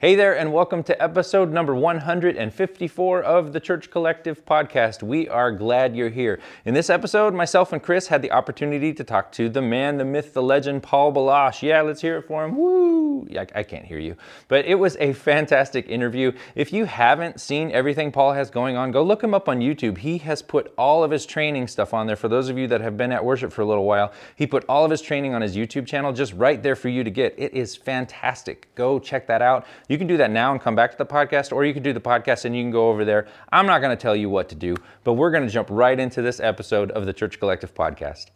Hey there, and welcome to episode number 154 of the Church Collective podcast. We are glad you're here. In this episode, myself and Chris had the opportunity to talk to the man, the myth, the legend, Paul Baloche. Yeah, let's hear it for him. Woo! I, I can't hear you. But it was a fantastic interview. If you haven't seen everything Paul has going on, go look him up on YouTube. He has put all of his training stuff on there. For those of you that have been at worship for a little while, he put all of his training on his YouTube channel just right there for you to get. It is fantastic. Go check that out. You can do that now and come back to the podcast, or you can do the podcast and you can go over there. I'm not going to tell you what to do, but we're going to jump right into this episode of the Church Collective podcast.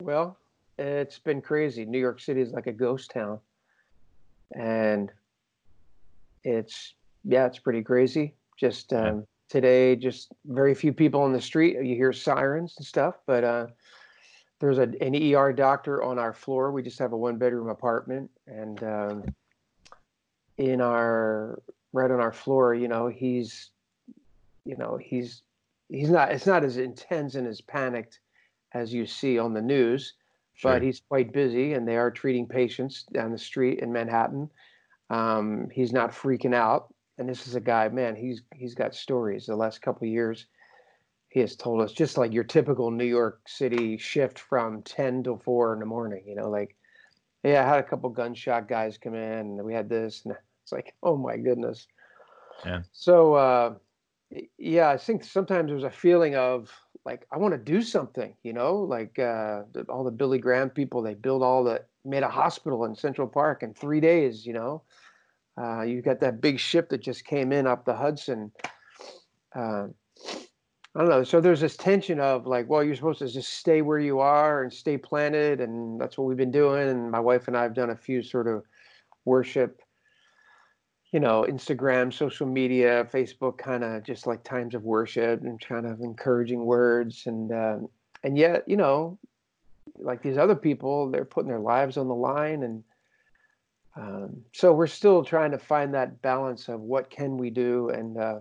Well, it's been crazy. New York City is like a ghost town. And it's, yeah, it's pretty crazy. Just um, yeah. today, just very few people on the street. You hear sirens and stuff, but uh, there's a, an ER doctor on our floor. We just have a one bedroom apartment. And, um, in our right on our floor you know he's you know he's he's not it's not as intense and as panicked as you see on the news sure. but he's quite busy and they are treating patients down the street in manhattan. Um, he's not freaking out. And this is a guy man he's he's got stories. The last couple years he has told us just like your typical new york city shift from 10 to 4 in the morning you know like yeah, I had a couple gunshot guys come in, and we had this, and it's like, oh my goodness. Yeah. So, uh, yeah, I think sometimes there's a feeling of like I want to do something, you know, like uh, all the Billy Graham people. They built all the made a hospital in Central Park in three days. You know, uh, you got that big ship that just came in up the Hudson. Uh, I don't know. So there's this tension of like, well, you're supposed to just stay where you are and stay planted, and that's what we've been doing. And my wife and I have done a few sort of worship, you know, Instagram, social media, Facebook, kind of just like times of worship and kind of encouraging words, and um, and yet, you know, like these other people, they're putting their lives on the line, and um, so we're still trying to find that balance of what can we do and. Uh,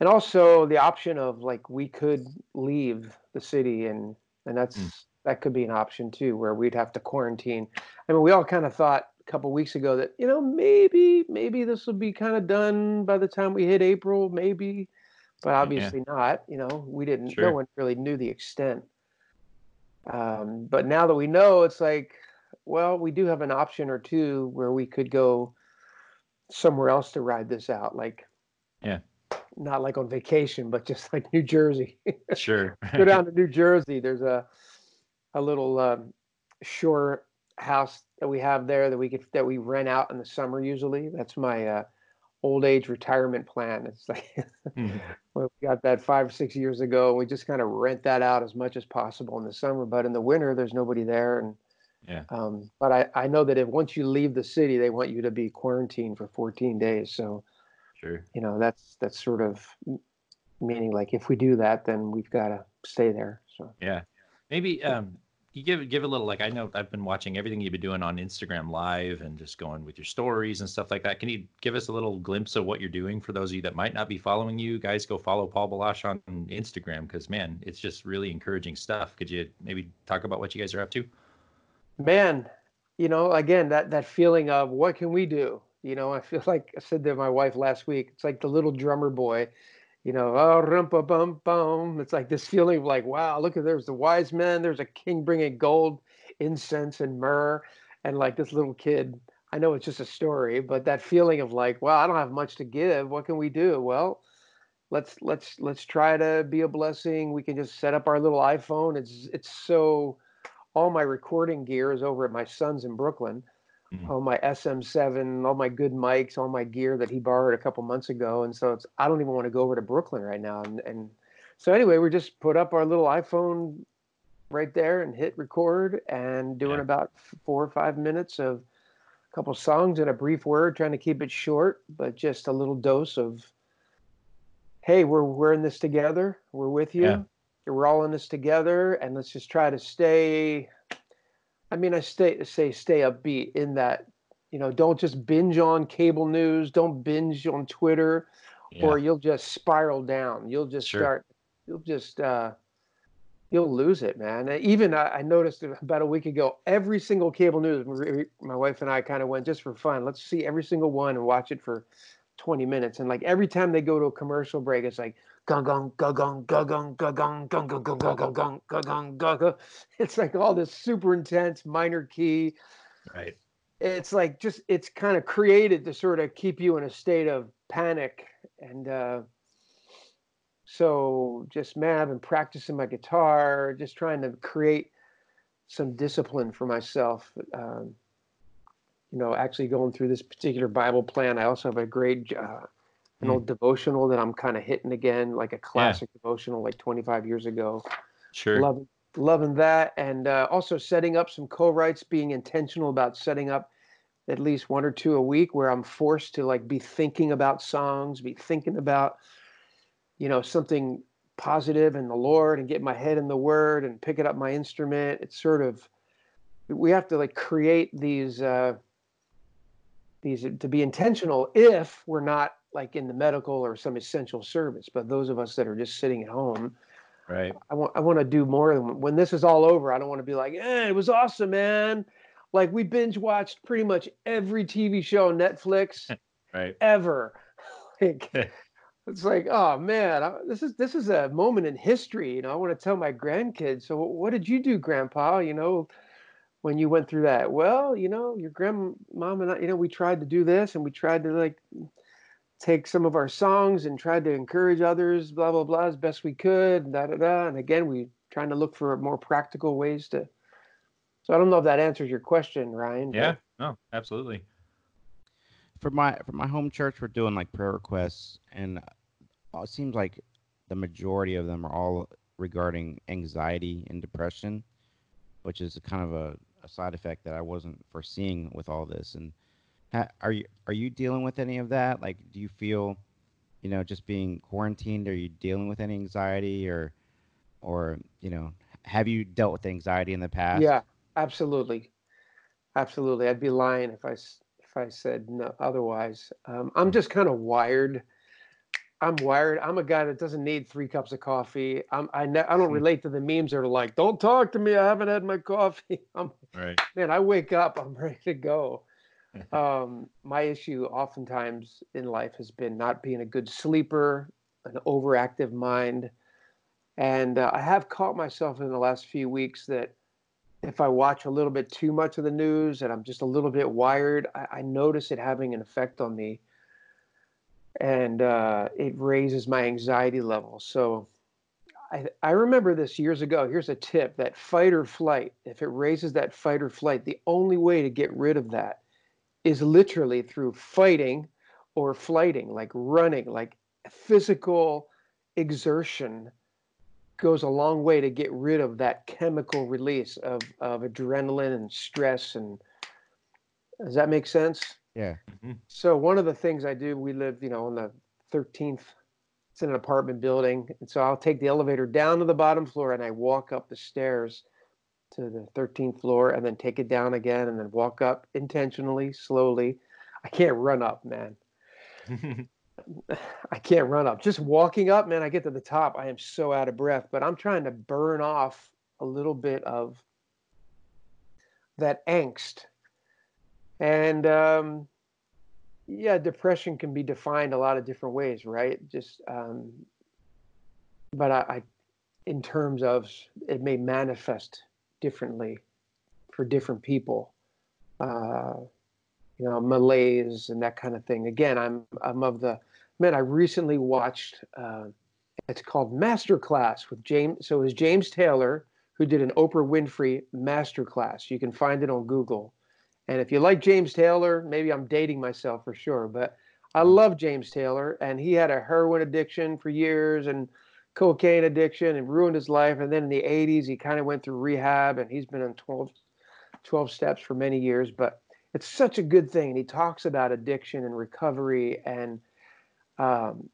and also the option of like we could leave the city and and that's mm. that could be an option too where we'd have to quarantine i mean we all kind of thought couple weeks ago that you know maybe maybe this will be kind of done by the time we hit april maybe but obviously yeah. not you know we didn't sure. no one really knew the extent um, but now that we know it's like well we do have an option or two where we could go somewhere else to ride this out like yeah not like on vacation, but just like New Jersey. sure. Go down to New Jersey. There's a a little um, shore house that we have there that we could that we rent out in the summer usually. That's my uh, old age retirement plan. It's like mm-hmm. we got that five or six years ago. We just kind of rent that out as much as possible in the summer, but in the winter there's nobody there. And yeah. Um, but I, I know that if once you leave the city, they want you to be quarantined for 14 days. So Sure. You know, that's that's sort of meaning like if we do that, then we've got to stay there. So yeah, maybe um, you give give a little like I know I've been watching everything you've been doing on Instagram Live and just going with your stories and stuff like that. Can you give us a little glimpse of what you're doing for those of you that might not be following you? Guys, go follow Paul Baloche on Instagram because man, it's just really encouraging stuff. Could you maybe talk about what you guys are up to? Man, you know, again that that feeling of what can we do? You know, I feel like I said to my wife last week, it's like the little drummer boy, you know, oh, rumpa bum bum. It's like this feeling of like, wow, look at there's the wise men, there's a king bringing gold, incense, and myrrh. And like this little kid, I know it's just a story, but that feeling of like, wow, I don't have much to give. What can we do? Well, let's let's let's try to be a blessing. We can just set up our little iPhone. It's it's so all my recording gear is over at my son's in Brooklyn mm-hmm. all my SM7, all my good mics, all my gear that he borrowed a couple months ago. And so it's I don't even want to go over to Brooklyn right now. And, and so anyway, we just put up our little iPhone right there and hit record and doing yeah. about four or five minutes of a couple songs and a brief word, trying to keep it short, but just a little dose of, hey, we're we're in this together. We're with you. Yeah. We're all in this together, and let's just try to stay I mean, I stay say stay upbeat in that you know don't just binge on cable news, don't binge on Twitter, yeah. or you'll just spiral down. You'll just sure. start. You'll just uh, you'll lose it, man. Even I, I noticed about a week ago, every single cable news, my wife and I kind of went just for fun. Let's see every single one and watch it for 20 minutes. And like every time they go to a commercial break, it's like gung gung gung gung gung gung gung gung gung gung gung gung gung gung gung. It's like all this super intense minor key. Right. It's like just it's kind of created to sort of keep you in a state of panic and uh so just man, I've been practicing my guitar, just trying to create some discipline for myself. Um, you know, actually going through this particular Bible plan. I also have a great uh, an mm. old devotional that I'm kind of hitting again, like a classic yeah. devotional, like 25 years ago. Sure. Loving, loving that, and uh, also setting up some co-writes, being intentional about setting up at least one or two a week, where I'm forced to like be thinking about songs, be thinking about you know, something positive in the Lord and get my head in the Word and picking up my instrument. It's sort of we have to like create these uh, these to be intentional if we're not like in the medical or some essential service. But those of us that are just sitting at home, right? I want I want to do more. When this is all over, I don't want to be like, eh, it was awesome, man. Like we binge watched pretty much every TV show on Netflix, right? Ever. like it's like, oh man, this is this is a moment in history. You know, I want to tell my grandkids. So, what did you do, Grandpa? You know, when you went through that? Well, you know, your grandmom and I, you know, we tried to do this, and we tried to like take some of our songs and tried to encourage others, blah blah blah, as best we could, da da da. And again, we trying to look for more practical ways to. So I don't know if that answers your question, Ryan. Yeah, no, absolutely for my for my home church we're doing like prayer requests and uh, it seems like the majority of them are all regarding anxiety and depression, which is kind of a, a side effect that I wasn't foreseeing with all this. And ha- are you are you dealing with any of that? Like, do you feel, you know, just being quarantined? Are you dealing with any anxiety, or, or you know, have you dealt with anxiety in the past? Yeah, absolutely, absolutely. I'd be lying if I if I said no otherwise. Um, I'm just kind of wired I'm wired. I'm a guy that doesn't need three cups of coffee. I'm, I ne- I don't hmm. relate to the memes that are like, "Don't talk to me. I haven't had my coffee." I'm, right. Man, I wake up. I'm ready to go. um, my issue, oftentimes in life, has been not being a good sleeper, an overactive mind, and uh, I have caught myself in the last few weeks that if I watch a little bit too much of the news and I'm just a little bit wired, I, I notice it having an effect on me and uh, it raises my anxiety level. So I, I remember this years ago. Here's a tip that fight or flight, if it raises that fight or flight, the only way to get rid of that is literally through fighting or flighting, like running, like physical exertion goes a long way to get rid of that chemical release of, of adrenaline and stress and does that make sense yeah. Mm-hmm. So one of the things I do, we live, you know, on the 13th. It's in an apartment building, and so I'll take the elevator down to the bottom floor, and I walk up the stairs to the 13th floor, and then take it down again, and then walk up intentionally, slowly. I can't run up, man. I can't run up. Just walking up, man, I get to the top. I am so out of breath, but I'm trying to burn off a little bit of that angst and um, yeah, depression can be defined a lot of different ways, right? Just, um, but I, I, in terms of it may manifest differently for different people. Uh, you know, malaise and that kind of thing. Again, I'm I'm of the man. I recently watched. Uh, it's called Masterclass with James. So it was James Taylor who did an Oprah Winfrey Masterclass. You can find it on Google. And if you like James Taylor, maybe I'm dating myself for sure, but I love James Taylor, and he had a heroin addiction for years and cocaine addiction and ruined his life. And then in the 80s, he kind of went through rehab, and he's been on 12, 12 steps for many years. But it's such a good thing. And he talks about addiction and recovery and, um,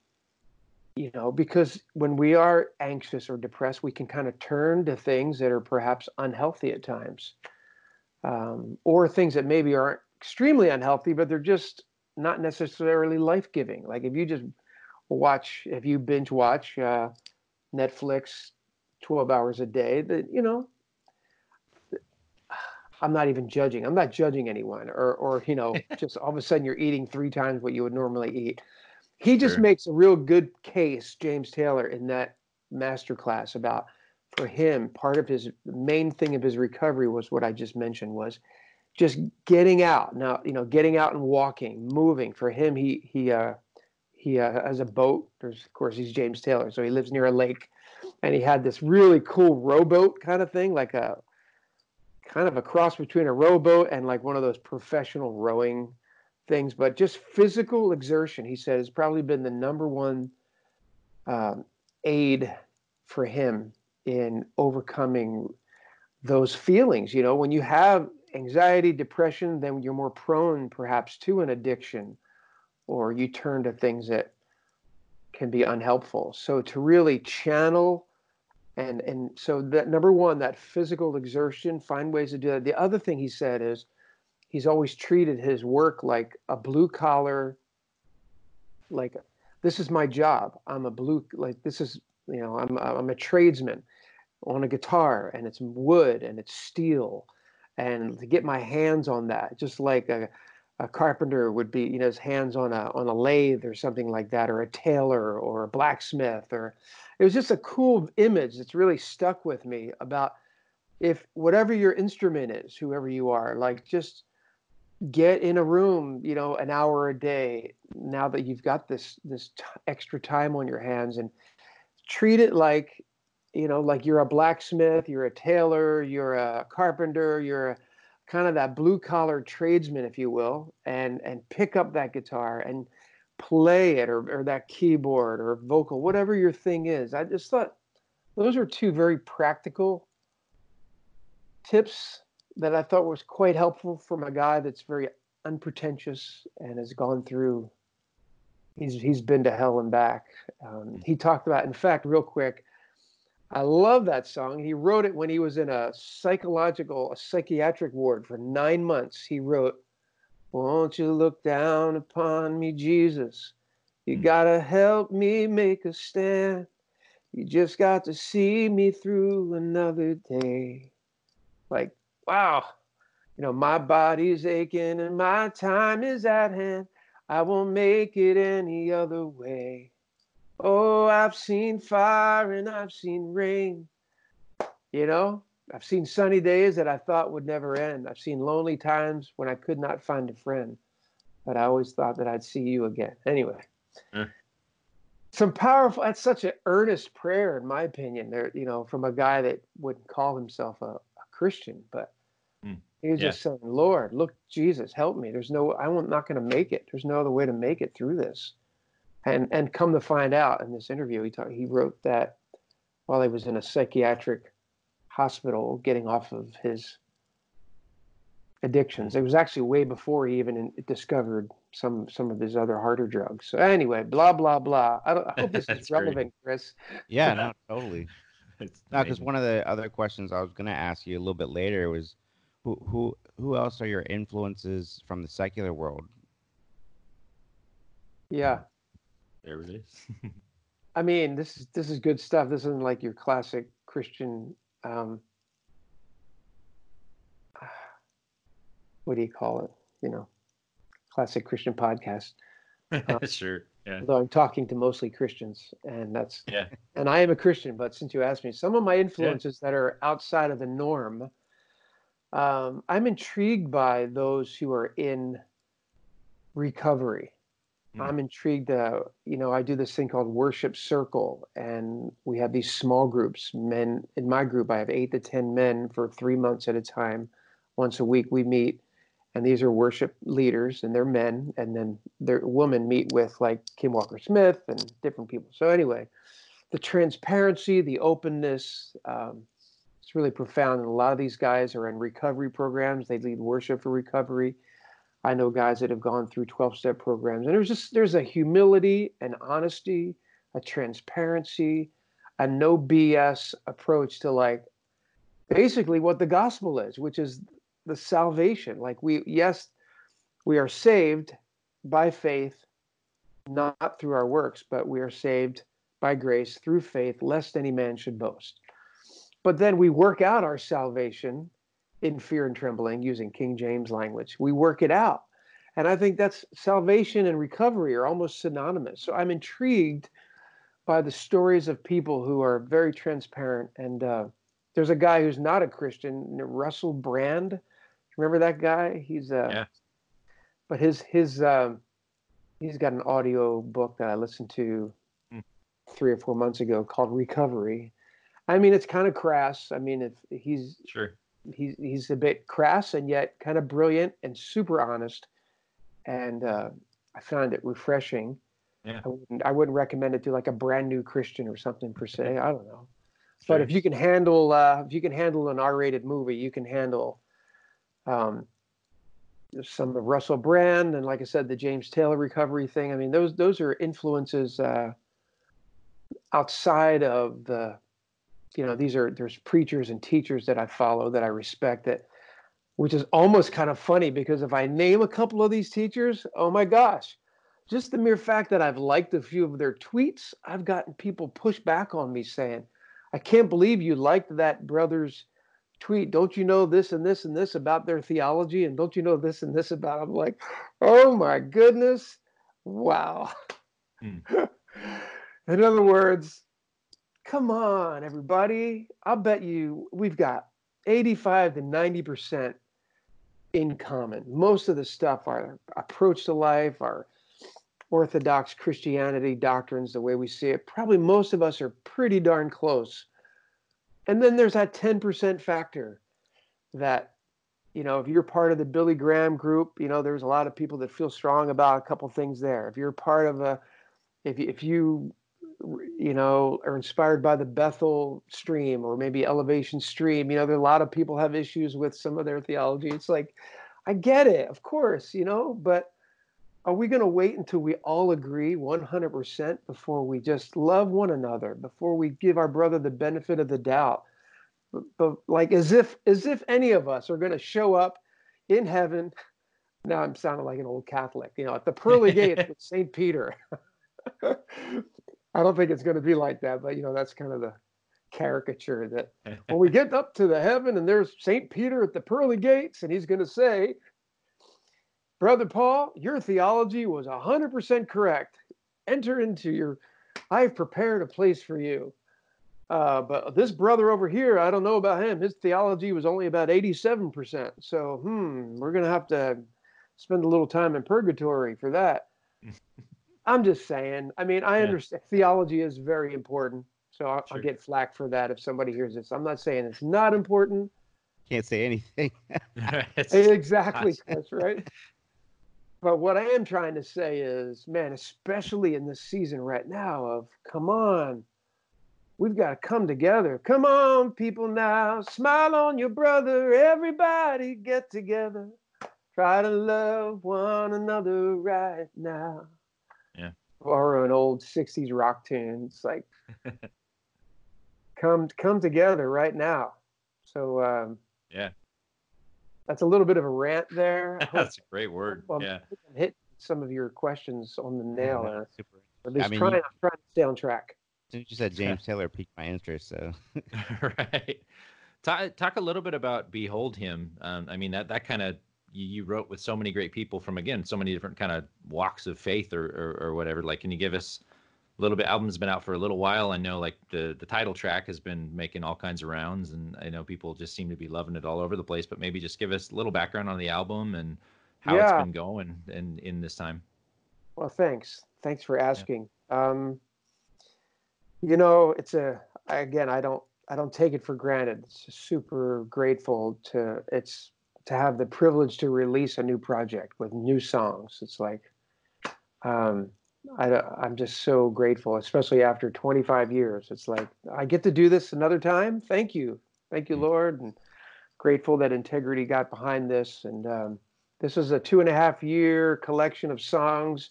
you know, because when we are anxious or depressed, we can kind of turn to things that are perhaps unhealthy at times um, or things that maybe aren't extremely unhealthy, but they're just not necessarily life giving. Like if you just watch, if you binge watch uh, Netflix 12 hours a day that you know i'm not even judging. I'm not judging anyone or or you know just all of a sudden you're eating three times what you would normally eat. He just Sure. makes a real good case james taylor in that master class about for him part of his main thing of his recovery was what i just mentioned was just getting out. Now you know getting out and walking moving. For him he he uh he uh, has a boat. There's of course he's james taylor so he lives near a lake. And he had this really cool rowboat kind of thing like a kind of a cross between a rowboat and like one of those professional rowing things. But just physical exertion he said has probably been the number one um, aid for him in overcoming those feelings. You know when you have anxiety depression then you're more prone perhaps to an addiction or you turn to things that can be unhelpful. So to really channel and and so that number one that physical exertion find ways to do that. The other thing he said is he's always treated his work like a blue collar like this is my job. I'm a blue like this is you know i'm i'm a tradesman on a guitar and it's wood and it's steel and to get my hands on that just like a a carpenter would be, you know, his hands on a on a lathe or something like that, or a tailor or a blacksmith, or it was just a cool image that's really stuck with me about if whatever your instrument is, whoever you are, like just get in a room, you know, an hour a day. Now that you've got this this t- extra time on your hands, and treat it like, you know, like you're a blacksmith, you're a tailor, you're a carpenter, you're a kind of that blue collar tradesman, if you will, and and pick up that guitar and play it or, or that keyboard or vocal, whatever your thing is. I just thought those are two very practical tips that I thought was quite helpful from a guy that's very unpretentious and has gone through. He's he's been to hell and back. Um, he talked about, in fact, real quick. I love that song. He wrote it when he was in a psychological, a psychiatric ward for nine months. He wrote, Won't you look down upon me, Jesus? You Hmm. gotta help me make a stand. You just got to see me through another day. Like, wow. You know, my body's aching and my time is at hand. I won't make it any other way. Oh, I've seen fire and I've seen rain. You know, I've seen sunny days that I thought would never end. I've seen lonely times when I could not find a friend, but I always thought that I'd see you again. Anyway, Hmm. some powerful. That's such an earnest prayer, in my opinion. There, you know, from a guy that wouldn't call himself a, a Christian, but Hmm. he was Yeah. just saying, "Lord, look, Jesus, help me. There's no, I'm not going to make it. There's no other way to make it through this." And and come to find out in this interview he talked he wrote that while he was in a psychiatric hospital getting off of his addictions. It was actually way before he even in, discovered some some of his other harder drugs. So anyway blah blah blah. I, don't, I hope this is relevant chris. Yeah, no, totally. It's No, because one of the other questions I was going to ask you a little bit later was, who who who else are your influences from the secular world? yeah there it is. i mean this is this is good stuff this isn't like your classic christian um what do you call it you know classic christian podcast sure. Yeah. although I'm talking to mostly Christians, and that's Yeah. and I am a Christian. But since you asked me, some of my influences that are outside of the norm, um, I'm intrigued by those who are in recovery. Hmm. I'm intrigued. Uh, you know, I do this thing called Worship Circle, and we have these small groups. Men in my group, I have eight to ten men for three months at a time. Once a week, we meet and these are worship leaders and they're men and then their women meet with like kim walker smith and different people so anyway the transparency the openness um, it's really profound and a lot of these guys are in recovery programs they lead worship for recovery i know guys that have gone through 12 step programs and there's just there's a humility and honesty a transparency a no bs approach to like basically what the gospel is which is the salvation. Like we, yes, we are saved by faith, not through our works, but we are saved by grace through faith, lest any man should boast. but then we work out our salvation in fear and trembling using King James language. We work it out. And I think that's salvation and recovery are almost synonymous. So I'm intrigued by the stories of people who are very transparent. And uh, there's a guy who's not a Christian, Russell Brand. Remember that guy? He's uh, yeah. But his his um, he's got an audio book that I listened to mm. three or four months ago called Recovery. I mean, it's kind of crass. I mean, if he's sure he's he's a bit crass and yet kind of brilliant and super honest, and uh, I found it refreshing. Yeah. I wouldn't, I wouldn't recommend it to like a brand new Christian or something per se. I don't know. Sure. But if you can handle uh, if you can handle an R-rated movie, you can handle um, some of Russell Brand and like I said, the James Taylor recovery thing. I mean, those those are influences uh, outside of the you know these are there's preachers and teachers that I follow that I respect that which is almost kind of funny because if I name a couple of these teachers, oh my gosh, just the mere fact that I've liked a few of their tweets, I've gotten people push back on me saying, I can't believe you liked that brother's tweet. Don't you know this and this and this about their theology? And don't you know this and this about? I'm like, oh my goodness. Wow. Hmm. In other words, come on, everybody. I'll bet you we've got 85 to 90% in common. Most of the stuff, our approach to life, our Orthodox Christianity doctrines, the way we see it, probably most of us are pretty darn close. And then there's that 10% factor that, you know, if you're part of the Billy Graham group, you know, there's a lot of people that feel strong about a couple things there. If you're part of a, if, if you, you know, are inspired by the Bethel stream or maybe Elevation stream, you know, there are a lot of people have issues with some of their theology. It's like, I get it, of course, you know, but are we going to wait until we all agree 100% before we just love one another before we give our brother the benefit of the doubt? But, but like as if as if any of us are going to show up in heaven. Now i'm sounding like an old catholic you know at the pearly gates with st peter i don't think it's going to be like that but you know that's kind of the caricature that when we get up to the heaven and there's st peter at the pearly gates and he's going to say Brother Paul, your theology was 100% correct. Enter into your, I've prepared a place for you. Uh, but this brother over here, I don't know about him. His theology was only about 87%. So, hmm, we're going to have to spend a little time in purgatory for that. I'm just saying. I mean, I yeah. understand theology is very important. So I'll, sure. I'll, get flack for that if somebody hears this. I'm not saying it's not important. Can't say anything. exactly. That's right. But what I am trying to say is, man, especially in this season right now, of come on, we've got to come together. Come on, people now, smile on your brother. Everybody get together. Try to love one another right now. Yeah. Or an old 60s rock tune. It's like, come come together right now. So um, yeah, that's a little bit of a rant there. that's a great word. I'm, yeah. hit some of your questions on the nail there. Super. At least I mean, trying, you, trying to stay on track. Since you said James Taylor piqued my interest, so right. Talk, talk a little bit about "Behold Him." Um, I mean that that kind of you, you, wrote with so many great people from again so many different kind of walks of faith or, or, or whatever. Like, can you give us a little bit album's been out for a little while i know like the the title track has been making all kinds of rounds and i know people just seem to be loving it all over the place but maybe just give us a little background on the album and how yeah. it's been going and in this time well thanks thanks for asking yeah. um you know it's a again i don't i don't take it for granted it's super grateful to it's to have the privilege to release a new project with new songs it's like um I, I'm just so grateful, especially after 25 years. It's like I get to do this another time. Thank you, thank you, mm. Lord, and grateful that Integrity got behind this. And um, this is a two and a half year collection of songs.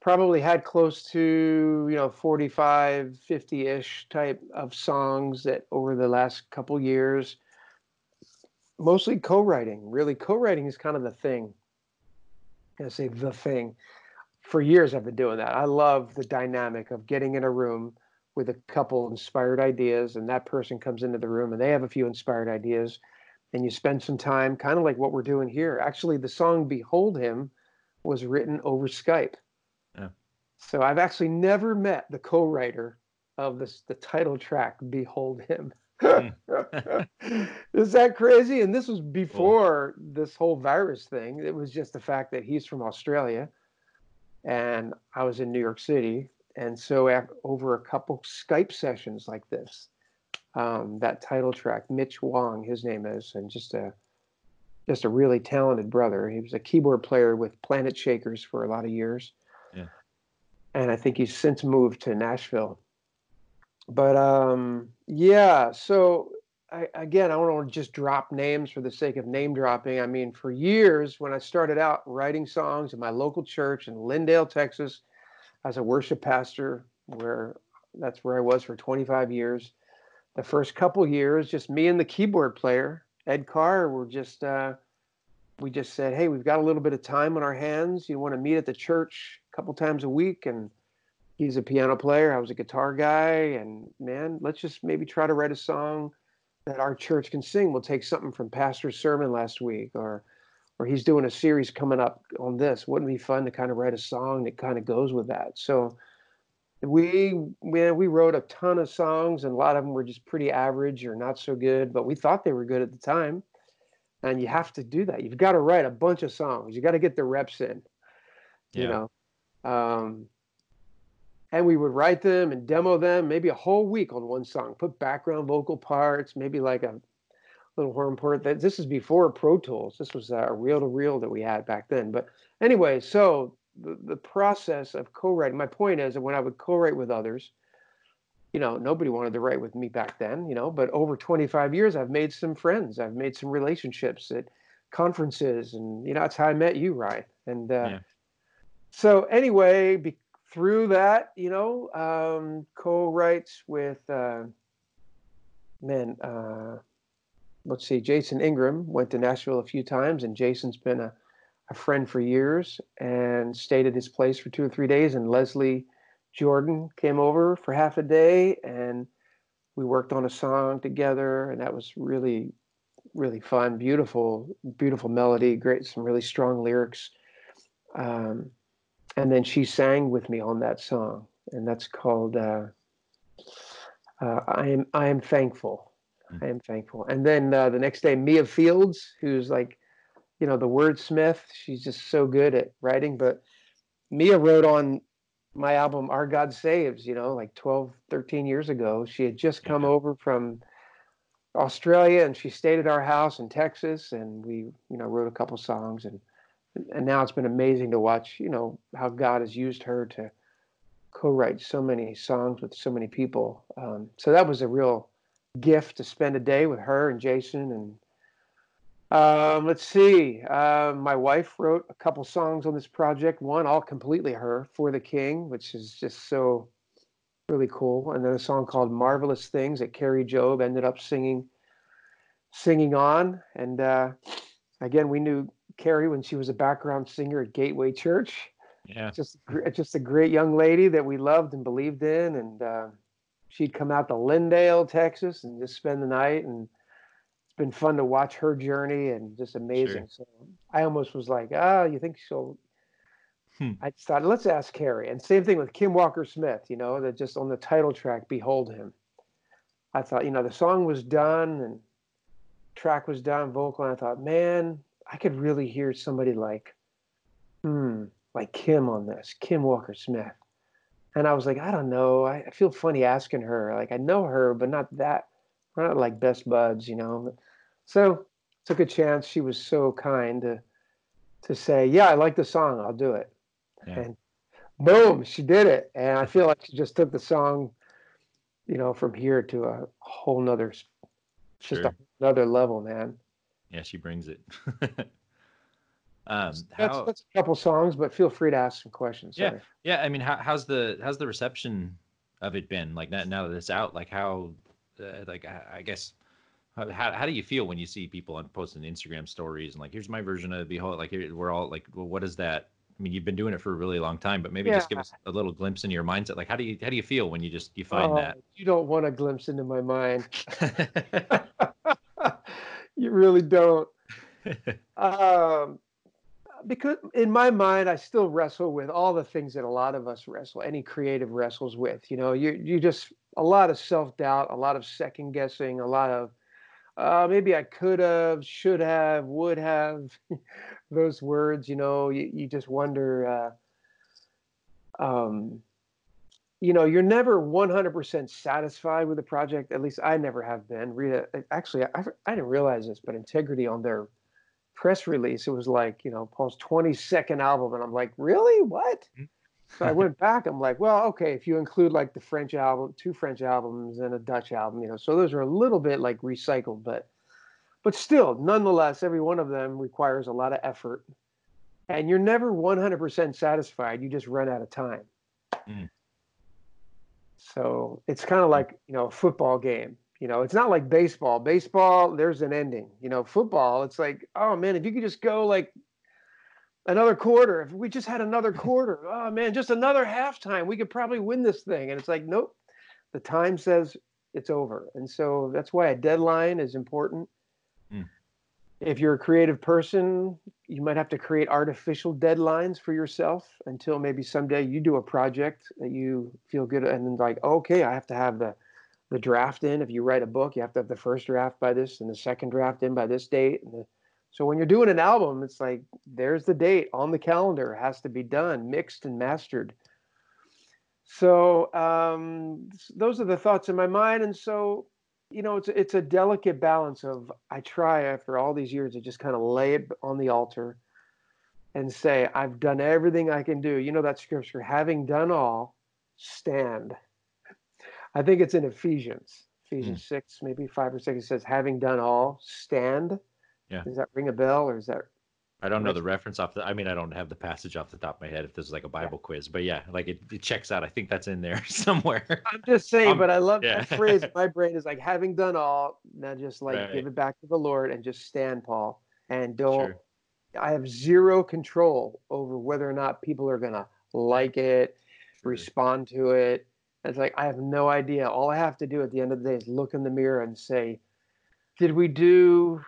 Probably had close to you know 45, 50 ish type of songs that over the last couple years. Mostly co-writing. Really, co-writing is kind of the thing. I say the thing for years I've been doing that. I love the dynamic of getting in a room with a couple inspired ideas, and that person comes into the room and they have a few inspired ideas, and you spend some time, kind of like what we're doing here. Actually, the song "Behold Him" was written over Skype. Yeah. So I've actually never met the co-writer of this the title track "Behold Him." Hmm. Is that crazy? And this was before this whole virus thing. It was just the fact that he's from Australia and I was in New York City. And so, af- over a couple Skype sessions like this, um, that title track, Mitch Wong, his name is, and just a just a really talented brother. He was a keyboard player with Planet Shakers for a lot of years. Yeah. And I think he's since moved to Nashville. But um, yeah, so I, again, I don't want to just drop names for the sake of name dropping. I mean, for years, when I started out writing songs in my local church in Lindale, Texas, as a worship pastor, where that's where I was for 25 years. The first couple years, just me and the keyboard player, Ed Kerr, were just uh, we just said, hey, we've got a little bit of time on our hands. You want to meet at the church a couple times a week, and he's a piano player. I was a guitar guy, and man, let's just maybe try to write a song that our church can sing. We'll take something from Pastor's sermon last week, or or he's doing a series coming up on this. Wouldn't it be fun to kind of write a song that kind of goes with that? So we man, we wrote a ton of songs, and a lot of them were just pretty average or not so good, but we thought they were good at the time. And you have to do that. You've got to write a bunch of songs. You got to get the reps in. You know. Um, and we would write them and demo them maybe a whole week on one song put background vocal parts maybe like a little horn part that this is before pro tools this was a reel to reel that we had back then but anyway so the, the process of co-writing my point is that when i would co-write with others you know nobody wanted to write with me back then you know but over 25 years i've made some friends i've made some relationships at conferences and you know that's how i met you ryan and uh, Yeah. so anyway be, through that, you know, um, co-writes with uh, man. Uh, let's see, Jason Ingram went to Nashville a few times, and Jason's been a, a friend for years and stayed at his place for two or three days. And Leslie Jordan came over for half a day, and we worked on a song together, and that was really, really fun. Beautiful, beautiful melody, great, some really strong lyrics. Um, and then she sang with me on that song, and that's called uh, uh, "I am I am thankful." Mm. I am thankful. And then uh, the next day, Mia Fieldes, who's like, you know, the wordsmith. She's just so good at writing. But Mia wrote on my album "Our God Saves." You know, like 12, 13 years ago. She had just come Yeah. over from Australia, and she stayed at our house in Texas, and we, you know, wrote a couple songs and and now it's been amazing to watch you know how god has used her to co-write so many songs with so many people. Um, so that was a real gift to spend a day with her and jason and um, let's see uh, my wife wrote a couple songs on this project one all completely her for the king which is just so really cool. And then a song called marvelous things that Kari Jobe ended up singing singing on. And uh, again we knew Kari when she was a background singer at Gateway Church. Yeah. Just just a great young lady that we loved and believed in, and uh, she'd come out to Lindale, Texas, and just spend the night. And it's been fun to watch her journey and just amazing. So I almost was like, ah, you think she'll? Hmm. I just thought, let's ask Kari. And same thing with Kim Walker Smith. You know, that just on the title track, "Behold Him." I thought, you know, the song was done and track was done, vocal, and I thought, man, I could really hear somebody like, hmm, like Kim on this, Kim Walker Smith. And I was like, I don't know. I, I feel funny asking her. Like I know her, but not that. We're not like best buds, you know. So took a chance. She was so kind to to say, yeah, I like the song. I'll do it. Yeah. And boom, she did it. And I feel like she just took the song, you know, from here to a whole nother, just Sure. another level, man. Yeah, she brings it. um, That's, how, that's a couple songs, but feel free to ask some questions. Yeah. Sorry. yeah, I mean, how, how's the how's the reception of it been? Like now, now that it's out, like how, uh, like I, I guess, how, how how do you feel when you see people on posting Instagram stories and like, here's my version of Behold, like here, we're all like, well, what does that? I mean, you've been doing it for a really long time, but maybe just give us a little glimpse into your mindset. Like, how do you how do you feel when you just you find Oh, you don't want a glimpse into my mind. you really don't. um, because in my mind, I still wrestle with all the things that a lot of us wrestle, any creative wrestles with. You know, you you just a lot of self doubt, a lot of second guessing, a lot of uh, maybe I could have, should have, would have. Those words, you know, you, you just wonder. Uh, um, you know, you're never 100% satisfied with a project. At least I never have been. Rita, actually, I, I didn't realize this, but Integrity on their press release, it was like, you know, Paul's 22nd album. And I'm like, really? What? Mhm. So I went back. I'm like, well, okay, if you include like the French album, two French albums and a Dutch album, you know, so those are a little bit like recycled, but but still, nonetheless, every one of them requires a lot of effort. And you're never 100% satisfied. You just run out of time. Mm. So it's kind of like, you know, a football game. You know, it's not like baseball. Baseball, there's an ending. You know, football, it's like, oh man, if you could just go like another quarter, if we just had another quarter, oh man, just another halftime, we could probably win this thing. And it's like, nope, the time says it's over. And so that's why a deadline is important. Mm. If you're a creative person, you might have to create artificial deadlines for yourself until maybe someday you do a project that you feel good and then like, okay, I have to have the the draft in. If you write a book, you have to have the first draft by this and the second draft in by this date. And the, so when you're doing an album, it's like there's the date on the calendar. It has to be done, mixed and mastered. So um, those are the thoughts in my mind, and so you know, it's it's a delicate balance of I try after all these years to just kind of lay it on the altar and say I've done everything I can do. You know that scripture, having done all, stand. I think it's in Ephesians, hmm. Ephesians six, maybe five or six. It says, "Having done all, stand." Yeah. Does that ring a bell, or is that I don't know the reference off the. I mean, I don't have the passage off the top of my head if this is like a Bible quiz, but yeah, like it, it checks out. I think that's in there somewhere. I'm just saying, Um, but I love yeah. that phrase. My brain is like, having done all, now just like Right. give it back to the Lord and just stand, Paul, and don't. Sure. I have zero control over whether or not people are gonna like it, Sure. respond to it. It's like I have no idea. All I have to do at the end of the day is look in the mirror and say, "Did we do?"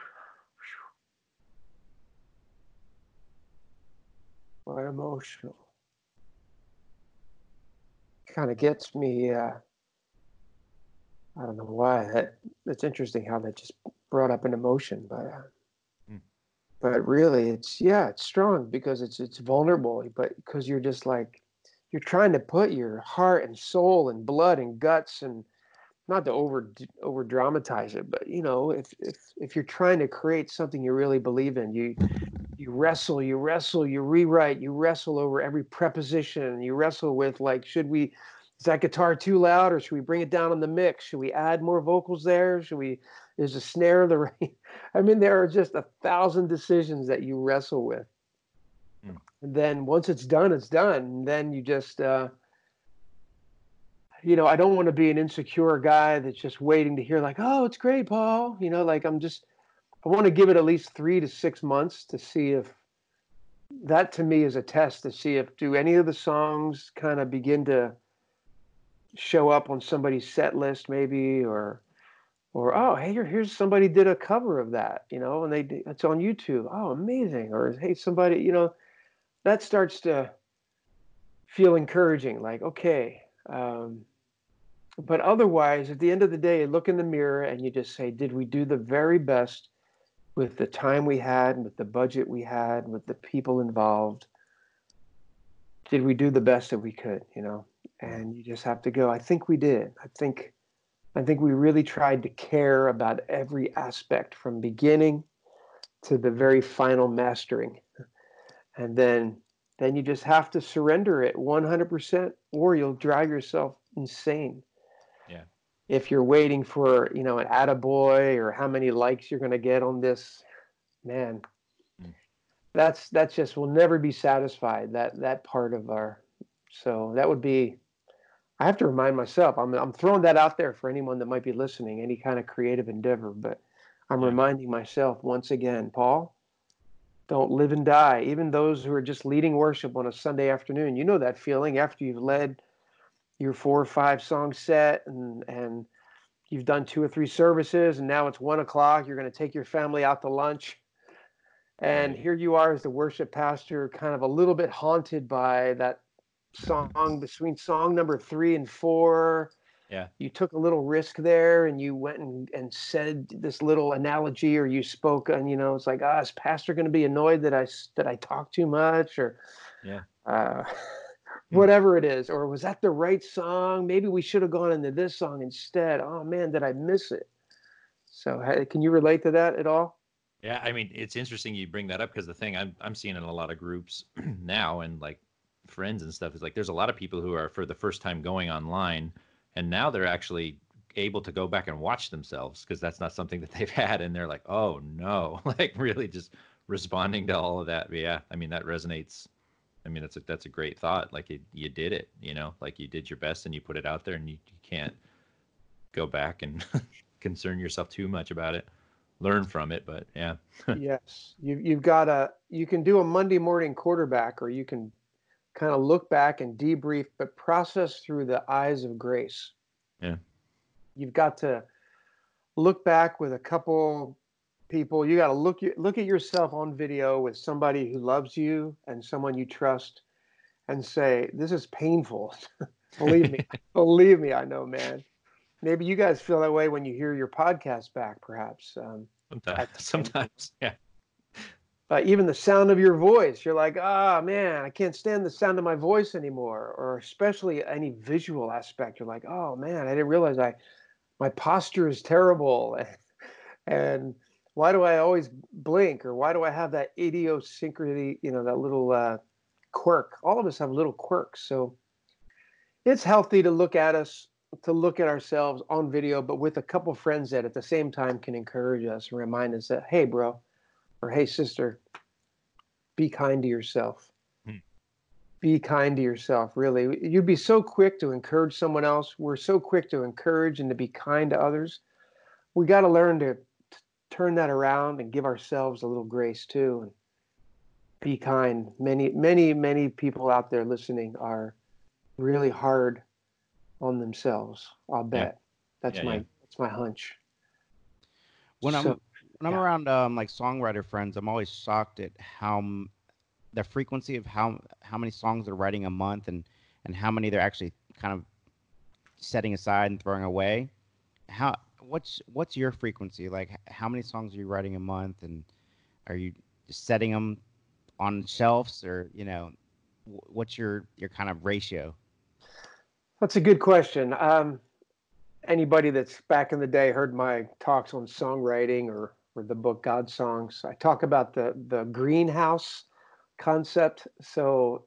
Quite emotional. Kind of gets me. Uh, I don't know why. That it's interesting how that just brought up an emotion, but. Uh, Mm. but really it's yeah it's strong because it's it's vulnerable but because you're just like you're trying to put your heart and soul and blood and guts and not to over over dramatize it but you know if if if you're trying to create something you really believe in you you wrestle you wrestle you rewrite you wrestle over every preposition you wrestle with like should we is that guitar too loud or should we bring it down on the mix should we add more vocals there should we is the snare the right I mean, there are just a thousand decisions that you wrestle with. Mm. And then once it's done, it's done. And then you just, uh, you know, I don't want to be an insecure guy that's just waiting to hear, like, oh, it's great, Paul. You know, like I'm just, I want to give it at least three to six months to see if that to me is a test to see if do any of the songs kind of begin to show up on somebody's set list, maybe, or or oh hey here, here's somebody did a cover of that you know and they it's on youtube oh amazing or hey somebody you know that starts to feel encouraging like okay um, but otherwise at the end of the day look in the mirror and you just say did we do the very best with the time we had with the budget we had with the people involved did we do the best that we could you know mm. and you just have to go i think we did i think I think we really tried to care about every aspect from beginning to the very final mastering. And then then you just have to surrender it 100% or you'll drive yourself insane. If you're waiting for, you know, an attaboy or how many likes you're going to get on this, man. Mm. That's that's just we'll never be satisfied that that part of our so that would be I have to remind myself. I'm I'm throwing that out there for anyone that might be listening, any kind of creative endeavor. But I'm reminding myself once again, Paul, don't live and die. Even those who are just leading worship on a Sunday afternoon, you know that feeling after you've led your four or five song set and and you've done two or three services and now it's one o'clock. You're going to take your family out to lunch. And here you are as the worship pastor, kind of a little bit haunted by that song between song number three and four. Yeah. You took a little risk there and you went and, and said this little analogy or you spoke and you know, it's like, ah, is pastor going to be annoyed that I, that I talk too much or, Yeah. uh, whatever it is, or was that the right song? Maybe we should have gone into this song instead. Oh man, did I miss it? So can you relate to that at all? Yeah, I mean, it's interesting you bring that up because the thing I'm I'm seeing in a lot of groups now and like friends and stuff is like there's a lot of people who are for the first time going online and now they're actually able to go back and watch themselves because that's not something that they've had and they're like, "Oh no." like really just responding to all of that. But yeah, I mean that resonates. I mean that's a that's a great thought. Like you, you did it, you know, like you did your best and you put it out there and you, you can't go back and concern yourself too much about it. Learn from it but yeah. Yes. You, you've got a you can do a monday morning quarterback or you can kind of look back and debrief but process through the eyes of grace. Yeah. You've got to look back with a couple people you got to look look at yourself on video with somebody who loves you and someone you trust and say this is painful. Believe me believe me i know man. Maybe you guys feel that way when you hear your podcast back perhaps um, sometimes, sometimes yeah. Uh, even the sound of your voice you're like ah oh, man i can't stand the sound of my voice anymore. Or especially any visual aspect you're like oh man i didn't realize i my posture is terrible. And why do i always blink or why do i have that idiosyncrasy you know that little uh, quirk all of us have little quirks so it's healthy to look at us to look at ourselves on video, but with a couple friends that at the same time can encourage us and remind us that, hey, bro, or hey, sister, be kind to yourself. Hmm. Be kind to yourself, really. You'd be so quick to encourage someone else. We're so quick to encourage and to be kind to others. We got to learn to, to turn that around and give ourselves a little grace too and be kind. Many, many, many people out there listening are really hard on themselves. I'll bet. Yeah. That's yeah, my yeah. that's my hunch. When so, I'm when I'm around um, like songwriter friends, I'm always shocked at how the frequency of how how many songs they're writing a month and and how many they're actually kind of setting aside and throwing away. How what's what's your frequency? Like how many songs are you writing a month and are you just setting them on shelves or you know what's your your kind of ratio? That's a good question. Um, anybody that's back in the day heard my talks on songwriting or, or the book God Songs, I talk about the, the greenhouse concept. So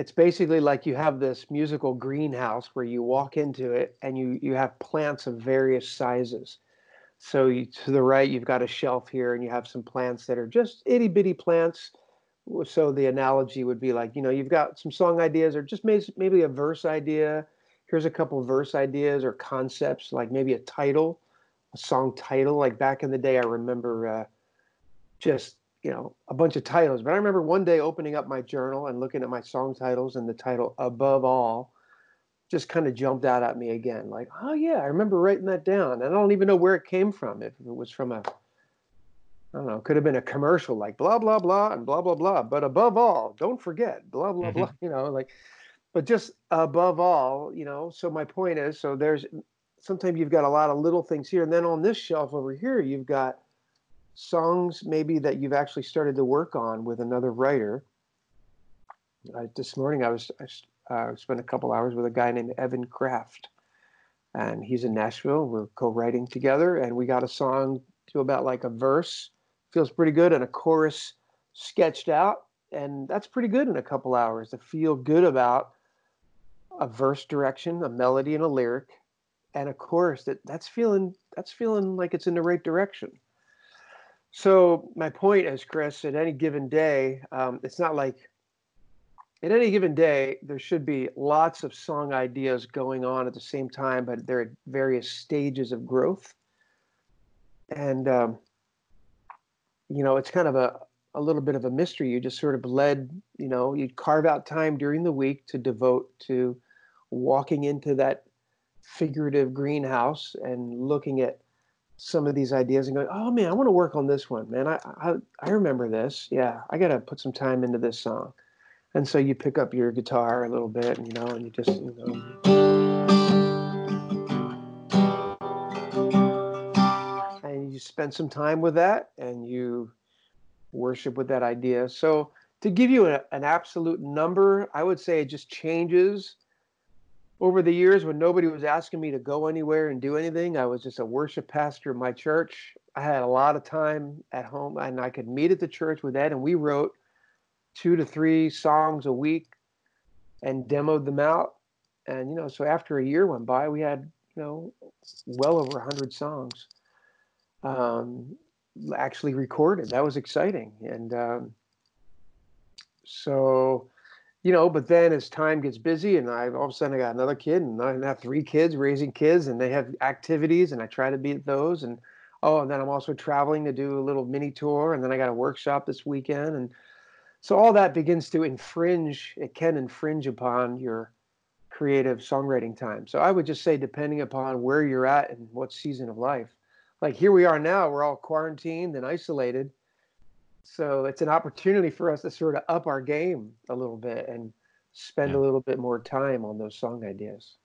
it's basically like you have this musical greenhouse where you walk into it and you, you have plants of various sizes. So you, to the right, you've got a shelf here and you have some plants that are just itty bitty plants. So the analogy would be like, you know, you've got some song ideas or just maybe a verse idea here's a couple verse ideas or concepts, like maybe a title, a song title. Like back in the day, I remember uh, just you know a bunch of titles. But I remember one day opening up my journal and looking at my song titles, and the title "Above All" just kind of jumped out at me again. Like, oh yeah, I remember writing that down, and I don't even know where it came from. If it was from a I don't know, could have been a commercial like blah blah blah and blah blah blah. But above all, don't forget blah blah mm-hmm. blah. You know, like but just above all, you know, so my point is so there's sometimes you've got a lot of little things here. And then on this shelf over here, you've got songs maybe that you've actually started to work on with another writer. Uh, this morning, I was I uh, spent a couple hours with a guy named Evan Craft, and he's in Nashville. We're co-writing together, and we got a song to about like a verse, feels pretty good, and a chorus sketched out, and that's pretty good in a couple hours to feel good about a verse direction, a melody and a lyric, and a chorus that that's feeling that's feeling like it's in the right direction. So my point is, Chris, at any given day, um, it's not like at any given day there should be lots of song ideas going on at the same time, but they're at various stages of growth. And um, you know, it's kind of a a little bit of a mystery. You just sort of led, you know, you'd carve out time during the week to devote to walking into that figurative greenhouse and looking at some of these ideas and going, oh man, I want to work on this one, man. I, I, I remember this. Yeah, I got to put some time into this song. And so you pick up your guitar a little bit, you know, and you just, you know, and you spend some time with that and you worship with that idea. So to give you a, an absolute number, I would say it just changes over the years when nobody was asking me to go anywhere and do anything. I was just a worship pastor in my church. I had a lot of time at home and I could meet at the church with Ed and we wrote two to three songs a week and demoed them out. And, you know, so after a year went by, we had, you know, well over 100 songs um, actually recorded. That was exciting. And um, so, you know, but then as time gets busy and I all of a sudden I got another kid and I have three kids raising kids and they have activities and I try to be at those. And oh, and then I'm also traveling to do a little mini tour and then I got a workshop this weekend. And so all that begins to infringe, it can infringe upon your creative songwriting time. So I would just say, depending upon where you're at and what season of life, like here we are now, we're all quarantined and isolated. So it's an opportunity for us to sort of up our game a little bit and spend Yeah. a little bit more time on those song ideas.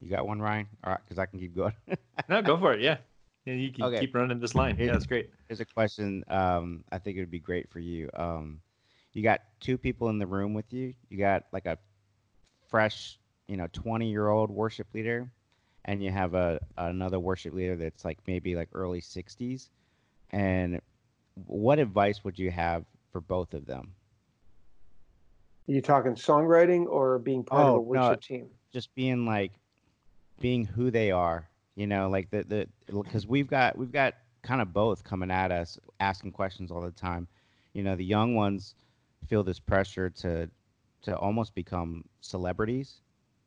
You got one, Ryan? All right, because I can keep going. No, go for it. Yeah. Yeah, you can Okay. keep running this line. Yeah, that's great. Here's a question. Um, I think it would be great for you. Um, you got two people in the room with you. You got like a fresh, you know, 20 year old worship leader, and you have a another worship leader that's like maybe like early 60s. And what advice would you have for both of them? Are you talking songwriting or being part of Oh, a no. worship team? Just being like, being who they are. You know, like the the because we've got we've got kind of both coming at us, asking questions all the time. You know, the young ones feel this pressure to to almost become celebrities,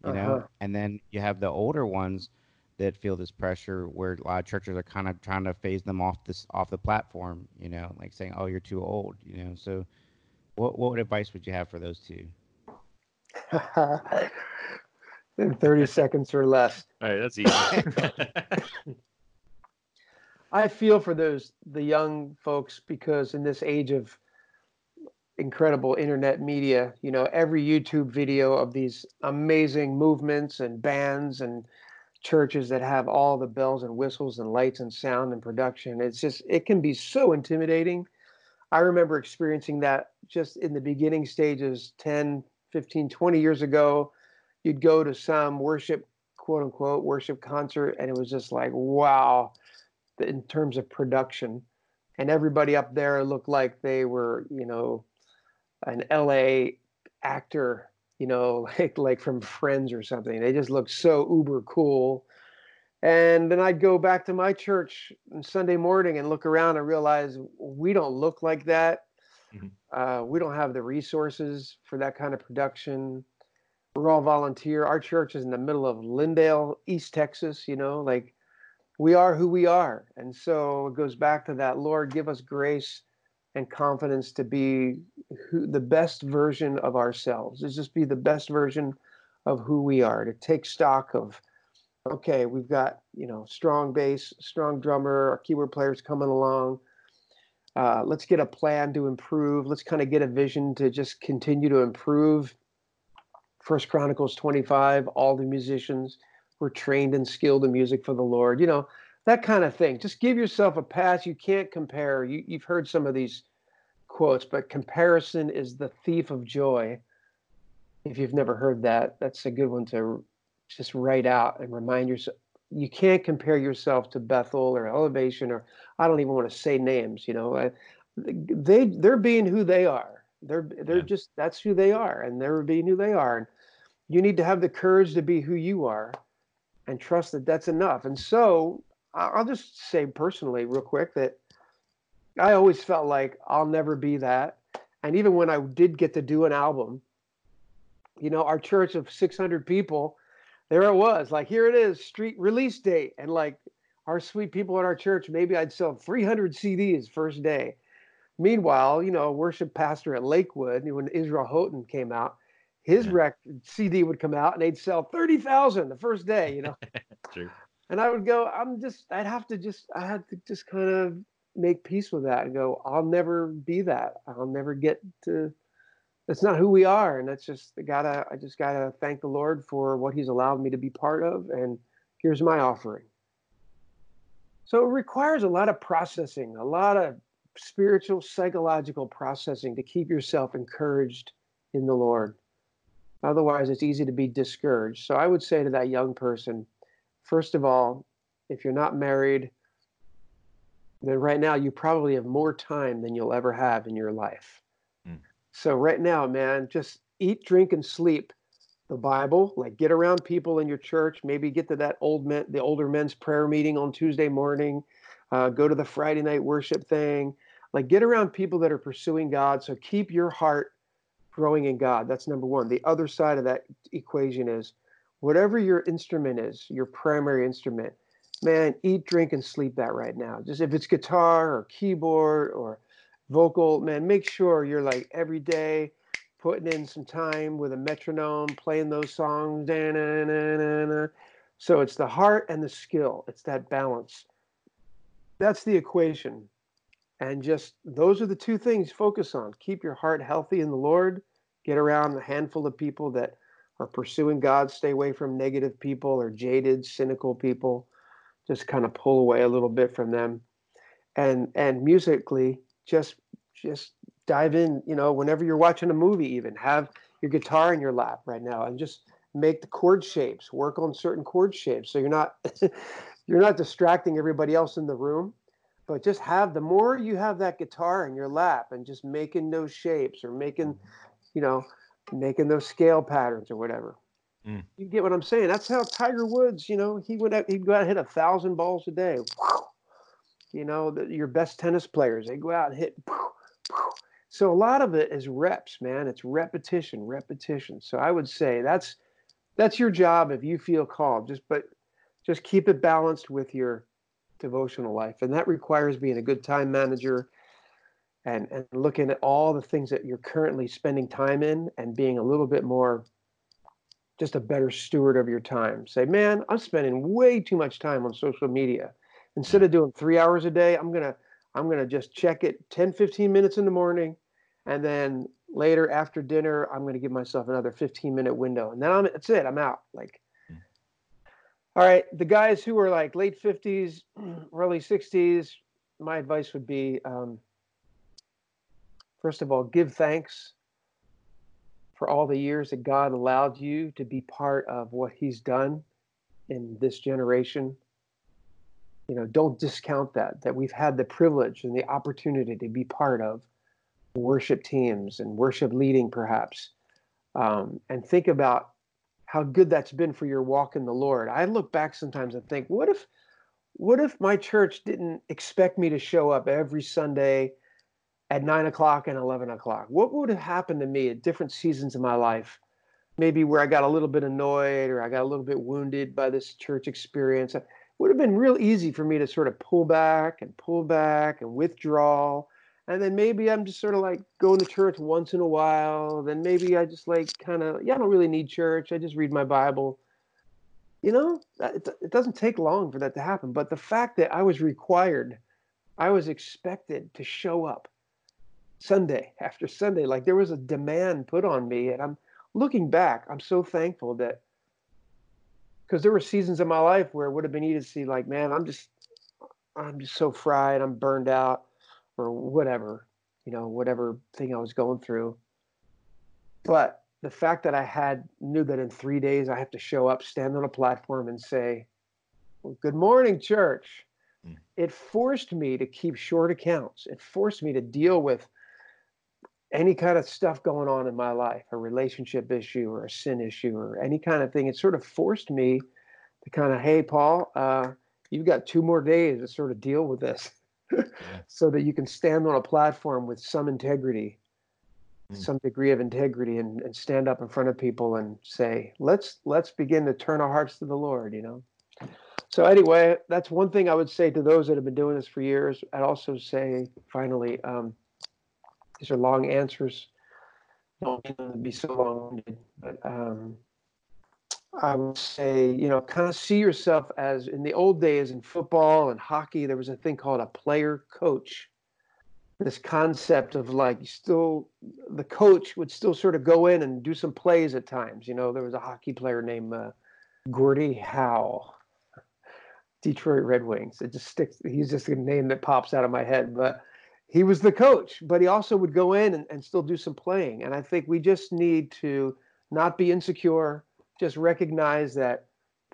you know, Uh-huh. and then you have the older ones that feel this pressure where a lot of churches are kind of trying to phase them off this off the platform, you know, like saying, "Oh, you're too old," you know. So, what what advice would you have for those two? In 30 seconds or less. All right, that's easy. I feel for those the young folks because in this age of incredible internet media, you know, every YouTube video of these amazing movements and bands and churches that have all the bells and whistles and lights and sound and production, it's just it can be so intimidating. I remember experiencing that just in the beginning stages 10, 15, 20 years ago. You'd go to some worship quote unquote worship concert and it was just like wow in terms of production. And everybody up there looked like they were, you know, an LA actor, you know, like like from Friends or something. They just looked so uber cool. And then I'd go back to my church on Sunday morning and look around and realize we don't look like that. Mhm. Uh, we don't have the resources for that kind of production. We're all volunteer. Our church is in the middle of Lindale, East Texas, you know, like we are who we are. And so it goes back to that Lord, give us grace and confidence to be who, the best version of ourselves. Let's just be the best version of who we are, to take stock of, okay, we've got, you know, strong bass, strong drummer, our keyboard players coming along. Uh, let's get a plan to improve. Let's kind of get a vision to just continue to improve. First Chronicles 25, all the musicians were trained and skilled in music for the Lord. You know, that kind of thing. Just give yourself a pass. You can't compare. You, you've heard some of these quotes, but comparison is the thief of joy. If you've never heard that, that's a good one to just write out and remind yourself. You can't compare yourself to Bethel or Elevation or I don't even want to say names. You know, I, they they're being who they are. They're they're Yeah. just that's who they are, and they're being who they are. And you need to have the courage to be who you are, and trust that that's enough. And so I'll just say personally, real quick, that I always felt like I'll never be that. And even when I did get to do an album, you know, our church of 600 people, there it was, like, here it is, street release date. And like, our sweet people at our church, maybe I'd sell 300 CDs first day. Meanwhile, you know, worship pastor at Lakewood, when Israel Houghton came out, his Yeah. rec CD would come out and they'd sell 30,000 the first day, you know. True. And I would go, I'm just, I'd have to just, I had to just kind of make peace with that and go, I'll never be that. I'll never get to, that's not who we are. And that's just, I gotta, I just gotta thank the Lord for what he's allowed me to be part of. And here's my offering. So it requires a lot of processing, a lot of spiritual, psychological processing to keep yourself encouraged in the Lord. Otherwise, it's easy to be discouraged. So I would say to that young person, first of all, if you're not married, then right now you probably have more time than you'll ever have in your life. Mm. So right now, man, just eat, drink, and sleep the Bible. Like get around people in your church. Maybe get to that old men, the older men's prayer meeting on Tuesday morning. Uh, go to the Friday night worship thing. Like get around people that are pursuing God. So keep your heart growing in God. That's number one. The other side of that equation is whatever your instrument is, your primary instrument, man, eat, drink, and sleep that right now. Just if it's guitar or keyboard or vocal, man, make sure you're like every day putting in some time with a metronome, playing those songs. So it's the heart and the skill. It's that balance. That's the equation. And just those are the two things focus on. Keep your heart healthy in the Lord. Get around a handful of people that are pursuing God. Stay away from negative people or jaded, cynical people. Just kind of pull away a little bit from them. And and musically, just just dive in, you know, whenever you're watching a movie, even have your guitar in your lap right now and just make the chord shapes, work on certain chord shapes. So you're not you're not distracting everybody else in the room but just have the more you have that guitar in your lap and just making those shapes or making you know making those scale patterns or whatever. Mm. you get what i'm saying? That's how tiger woods you know he would out, he'd go out and hit a thousand balls a day. You know the, your best tennis players they go out and hit so a lot of it is reps man. It's repetition repetition. So i would say that's that's your job if you feel called. Just but just keep it balanced with your devotional life. And that requires being a good time manager and and looking at all the things that you're currently spending time in and being a little bit more just a better steward of your time. Say man i'm spending way too much time on social media. Instead of doing three hours a day i'm gonna i'm gonna just check it 10 15 minutes in the morning and then later after dinner i'm gonna give myself another 15 minute window and then i'm that's it i'm out. Like all right, the guys who are like late 50s, early 60s, my advice would be um, first of all, give thanks for all the years that God allowed you to be part of what He's done in this generation. You know, don't discount that, that we've had the privilege and the opportunity to be part of worship teams and worship leading, perhaps. Um, and think about how good that's been for your walk in the Lord. I look back sometimes and think, what if what if my church didn't expect me to show up every Sunday at nine o'clock and eleven o'clock? What would have happened to me at different seasons of my life? Maybe where I got a little bit annoyed or I got a little bit wounded by this church experience. It would have been real easy for me to sort of pull back and pull back and withdraw and then maybe I'm just sort of like going to church once in a while. Then maybe I just like kind of, yeah, I don't really need church. I just read my Bible. You know, it, it doesn't take long for that to happen. But the fact that I was required, I was expected to show up Sunday after Sunday, like there was a demand put on me. And I'm looking back, I'm so thankful that because there were seasons in my life where it would have been easy to see, like, man, I'm just, I'm just so fried, I'm burned out or whatever, you know, whatever thing I was going through. But the fact that I had knew that in three days I have to show up, stand on a platform, and say, well, "Good morning, church," Mm. it forced me to keep short accounts. It forced me to deal with any kind of stuff going on in my life, a relationship issue or a sin issue or any kind of thing. It sort of forced me to kind of, "Hey, Paul, uh, you've got two more days to sort of deal with this." so that you can stand on a platform with some integrity, Mm. some degree of integrity, and, and stand up in front of people and say, "Let's let's begin to turn our hearts to the Lord." You know. So anyway, that's one thing I would say to those that have been doing this for years. I'd also say, finally, um, these are long answers. Don't be so long-winded, but um, I would say, you know, kind of see yourself as in the old days in football and hockey, there was a thing called a player coach. This concept of like still the coach would still sort of go in and do some plays at times. You know, there was a hockey player named uh, Gordie Howe, Detroit Red Wings. It just sticks. He's just a name that pops out of my head, but he was the coach. But he also would go in and, and still do some playing. And I think we just need to not be insecure just recognize that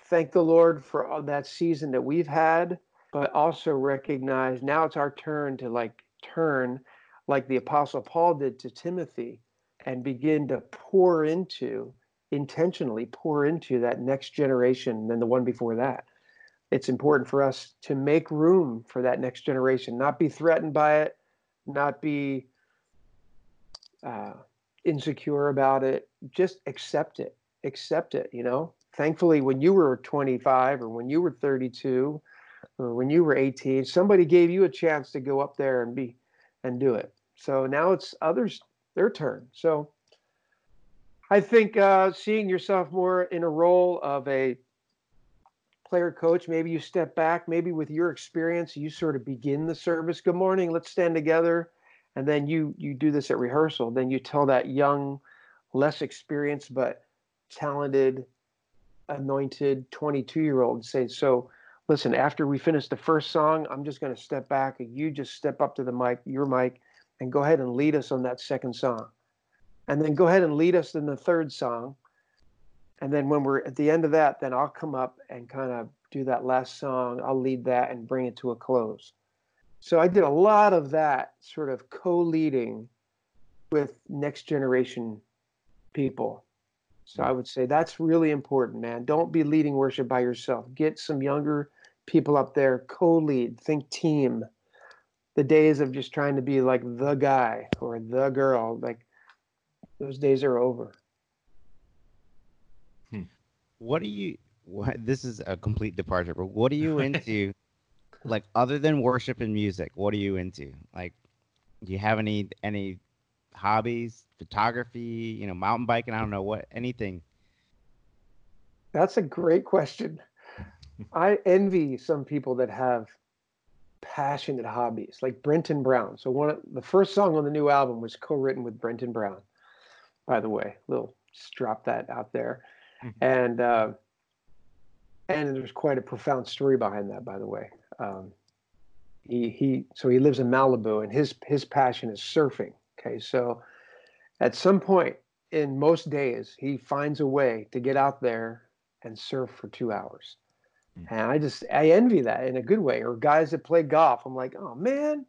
thank the Lord for that season that we've had, but also recognize now it's our turn to like turn like the apostle Paul did to Timothy and begin to pour into intentionally pour into that next generation than the one before that. It's important for us to make room for that next generation, not be threatened by it, not be uh, insecure about it, just accept it accept it, you know? Thankfully, when you were 25 or when you were 32 or when you were 18, somebody gave you a chance to go up there and be and do it. So now it's others their turn. So I think uh, seeing yourself more in a role of a player coach, maybe you step back, maybe with your experience, you sort of begin the service. Good morning, let's stand together, and then you you do this at rehearsal. Then you tell that young, less experienced but talented, anointed 22 year old say, So, listen, after we finish the first song, I'm just going to step back and you just step up to the mic, your mic, and go ahead and lead us on that second song. And then go ahead and lead us in the third song. And then when we're at the end of that, then I'll come up and kind of do that last song. I'll lead that and bring it to a close. So I did a lot of that sort of co leading with next generation people. So I would say that's really important, man. Don't be leading worship by yourself. Get some younger people up there, co lead, think team. The days of just trying to be like the guy or the girl, like those days are over. What are you, what, this is a complete departure, but what are you into? like, other than worship and music, what are you into? Like, do you have any, any hobbies, photography, you know, mountain biking, I don't know what, anything? That's a great question. I envy some people that have passionate hobbies, like Brenton Brown. So one of the first song on the new album was co-written with Brenton Brown. By the way, little just drop that out there. And uh, and there's quite a profound story behind that. By the way, um, he he so he lives in Malibu, and his his passion is surfing. Okay, so at some point in most days, he finds a way to get out there and surf for two hours. Mm-hmm. And I just I envy that in a good way. Or guys that play golf, I'm like, oh man,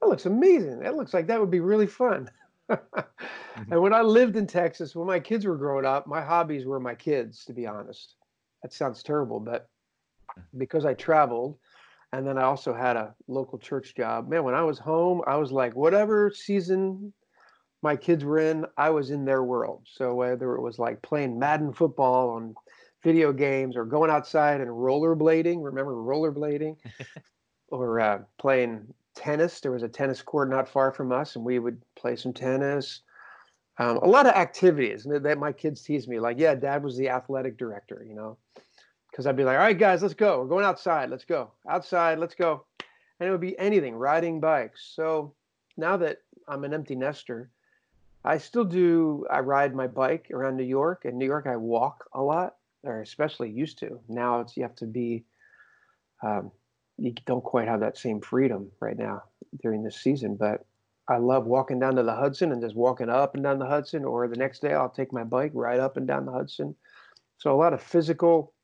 that looks amazing. That looks like that would be really fun. mm-hmm. And when I lived in Texas, when my kids were growing up, my hobbies were my kids, to be honest. That sounds terrible, but because I traveled and then I also had a local church job. Man, when I was home, I was like, whatever season my kids were in, I was in their world. So whether it was like playing Madden football on video games or going outside and rollerblading, remember rollerblading? or uh, playing tennis. There was a tennis court not far from us, and we would play some tennis. Um, a lot of activities that my kids tease me, like, yeah, dad was the athletic director, you know because I'd be like, all right, guys, let's go. We're going outside. Let's go outside. Let's go. And it would be anything, riding bikes. So now that I'm an empty nester, I still do. I ride my bike around New York. In New York, I walk a lot, or especially used to. Now it's you have to be. Um, you don't quite have that same freedom right now during this season, but I love walking down to the Hudson and just walking up and down the Hudson. Or the next day, I'll take my bike ride up and down the Hudson. So a lot of physical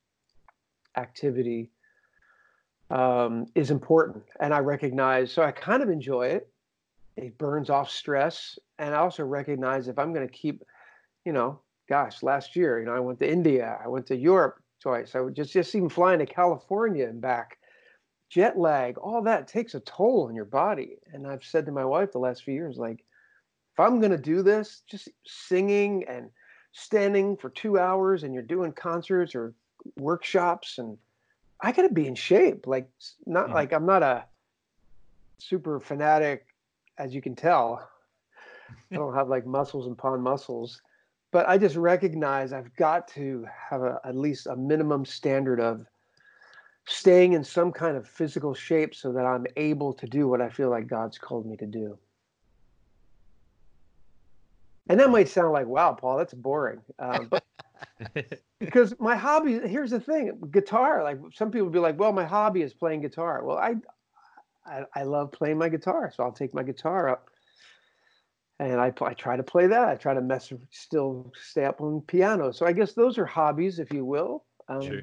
activity um, is important. And I recognize, so I kind of enjoy it. It burns off stress. And I also recognize if I'm going to keep, you know, gosh, last year, you know, I went to India, I went to Europe twice. I would just, just even flying to California and back, jet lag, all that takes a toll on your body. And I've said to my wife the last few years, like, if I'm going to do this, just singing and standing for two hours and you're doing concerts or workshops and I got to be in shape. Like, not Mhm. like I'm not a super fanatic, as you can tell. I don't have like muscles and pawn muscles, but I just recognize I've got to have a, at least a minimum standard of staying in some kind of physical shape so that I'm able to do what I feel like God's called me to do. And that might sound like, wow, Paul, that's boring. Um, but because my hobby, here's the thing guitar, like some people be like, well, my hobby is playing guitar. Well, I, I, I love playing my guitar. So I'll take my guitar up and I, I try to play that. I try to mess, still stay up on piano. So I guess those are hobbies, if you will. Um, Sure.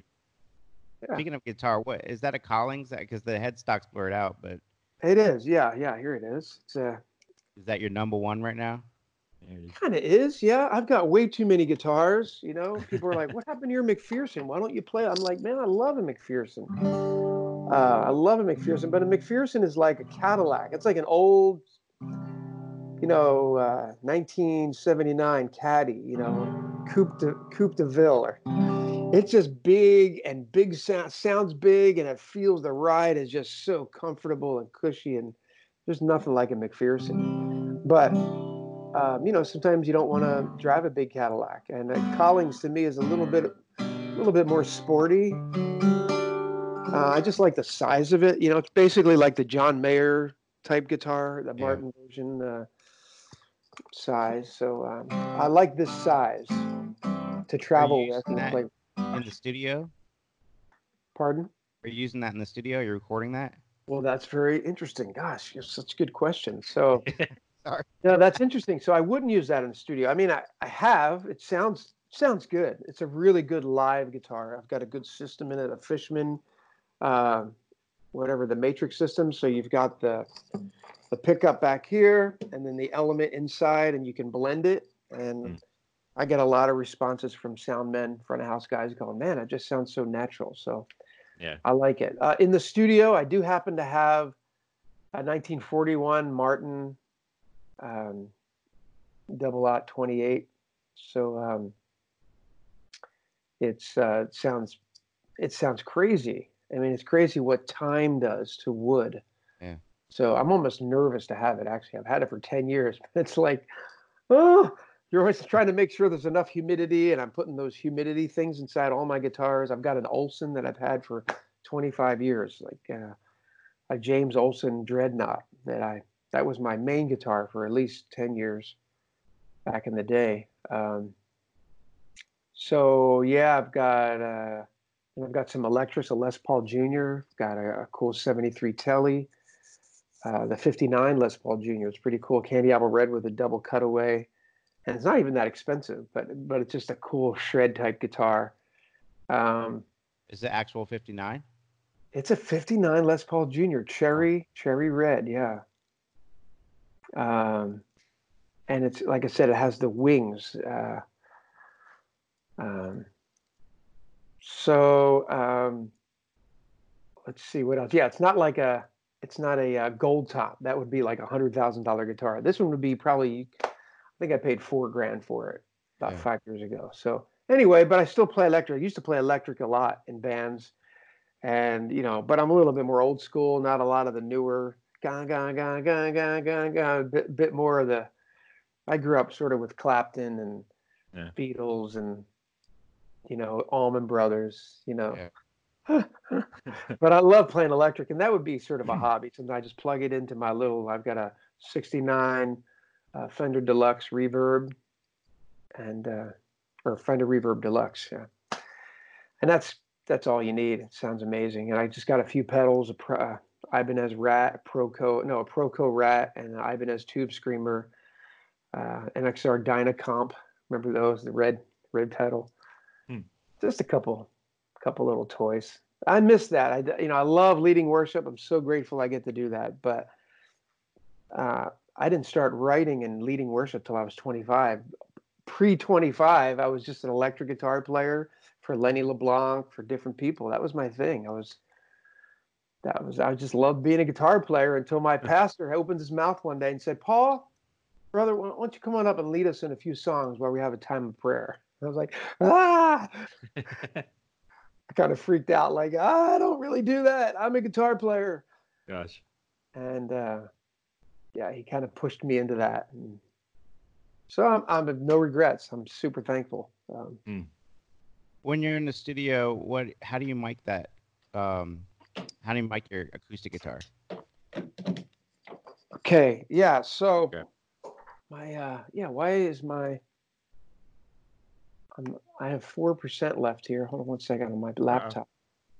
Yeah. Speaking of guitar, what is that a Collings? That Because the headstock's blurred out, but It is. Yeah. Yeah. Here it is. It's uh, is that your number one right now? There kind of is. Yeah. I've got way too many guitars. You know, people are like, what happened to your McPherson? Why don't you play? I'm like, man, I love a McPherson. Uh, I love a McPherson, but a McPherson is like a Cadillac. It's like an old, you know, uh, 1979 Caddy, you know, Coupe de, Coupe de Ville. Or, it's just big and big sound, sounds big and it feels the ride is just so comfortable and cushy and there's nothing like a McPherson. But um, you know, sometimes you don't want to drive a big Cadillac, and uh, Collings to me is a little bit, a little bit more sporty. Uh, I just like the size of it. You know, it's basically like the John Mayer type guitar, the Yeah. Martin version uh, size. So um, I like this size to travel with and that? In the studio? Pardon? Are you using that in the studio? You're recording that? Well, that's very interesting. Gosh, you're such a good question. So, Sorry. no, that's interesting. So I wouldn't use that in the studio. I mean, I, I have. It sounds sounds good. It's a really good live guitar. I've got a good system in it, a Fishman, uh, whatever the Matrix system. So you've got the the pickup back here, and then the element inside, and you can blend it. And Mm. I get a lot of responses from sound men, front of house guys, going, "Man, it just sounds so natural." So Yeah. I like it. Uh, in the studio, I do happen to have a 1941 Martin um, double out 28. So um, it's uh, it sounds it sounds crazy. I mean, it's crazy what time does to wood. Yeah. So I'm almost nervous to have it. Actually, I've had it for 10 years. But it's like, oh, you're always trying to make sure there's enough humidity, and I'm putting those humidity things inside all my guitars. I've got an Olson that I've had for 25 years, like uh, a James Olson Dreadnought that I that was my main guitar for at least 10 years back in the day. Um, so yeah, I've got uh, I've got some Electris, a Les Paul Jr. Got a, a cool 73 Telly. Uh, the 59 Les Paul Jr. It's pretty cool, candy apple red with a double cutaway, and it's not even that expensive, but but it's just a cool shred type guitar. Um, Is it actual 59? it's a 59 Les Paul Jr. cherry cherry red, yeah. Um, and it's like I said, it has the wings. Uh, um, so um, let's see what else. Yeah, it's not like a it's not a, uh gold top. That would be like a hundred thousand dollar guitar. This one would be probably. I think I paid four grand for it about Yeah. five years ago. So anyway, but I still play electric. I used to play electric a lot in bands, and you know, but I'm a little bit more old school. Not a lot of the newer ga ga ga ga ga ga ga. Bit bit more of the. I grew up sort of with Clapton and Yeah. Beatles and you know Allman Brothers. You know. Yeah. but I love playing electric, and that would be sort of a hobby. Sometimes I just plug it into my little. I've got a '69 uh, Fender Deluxe Reverb, and uh, or Fender Reverb Deluxe, yeah. And that's that's all you need. It sounds amazing. And I just got a few pedals, a Pro, uh, Ibanez Rat, a Proco, no, a Proco Rat, and an Ibanez Tube Screamer, uh, MXR Dynacomp. Remember those? The red red pedal. Hmm. Just a couple couple little toys. I miss that. I you know I love leading worship. I'm so grateful I get to do that. But uh, I didn't start writing and leading worship till I was 25. Pre 25, I was just an electric guitar player for Lenny LeBlanc for different people. That was my thing. I was that was I just loved being a guitar player until my pastor opened his mouth one day and said, "Paul, brother, why don't you come on up and lead us in a few songs while we have a time of prayer?" I was like, "Ah!" I kind of freaked out, like I don't really do that. I'm a guitar player. Gosh. And uh, yeah, he kind of pushed me into that. And so I'm, I'm no regrets. I'm super thankful. Um, mm. When you're in the studio, what? How do you mic that? Um, how do you mic your acoustic guitar? Okay. Yeah. So Okay. my uh, yeah. Why is my I'm, I have four percent left here. Hold on one second on my laptop.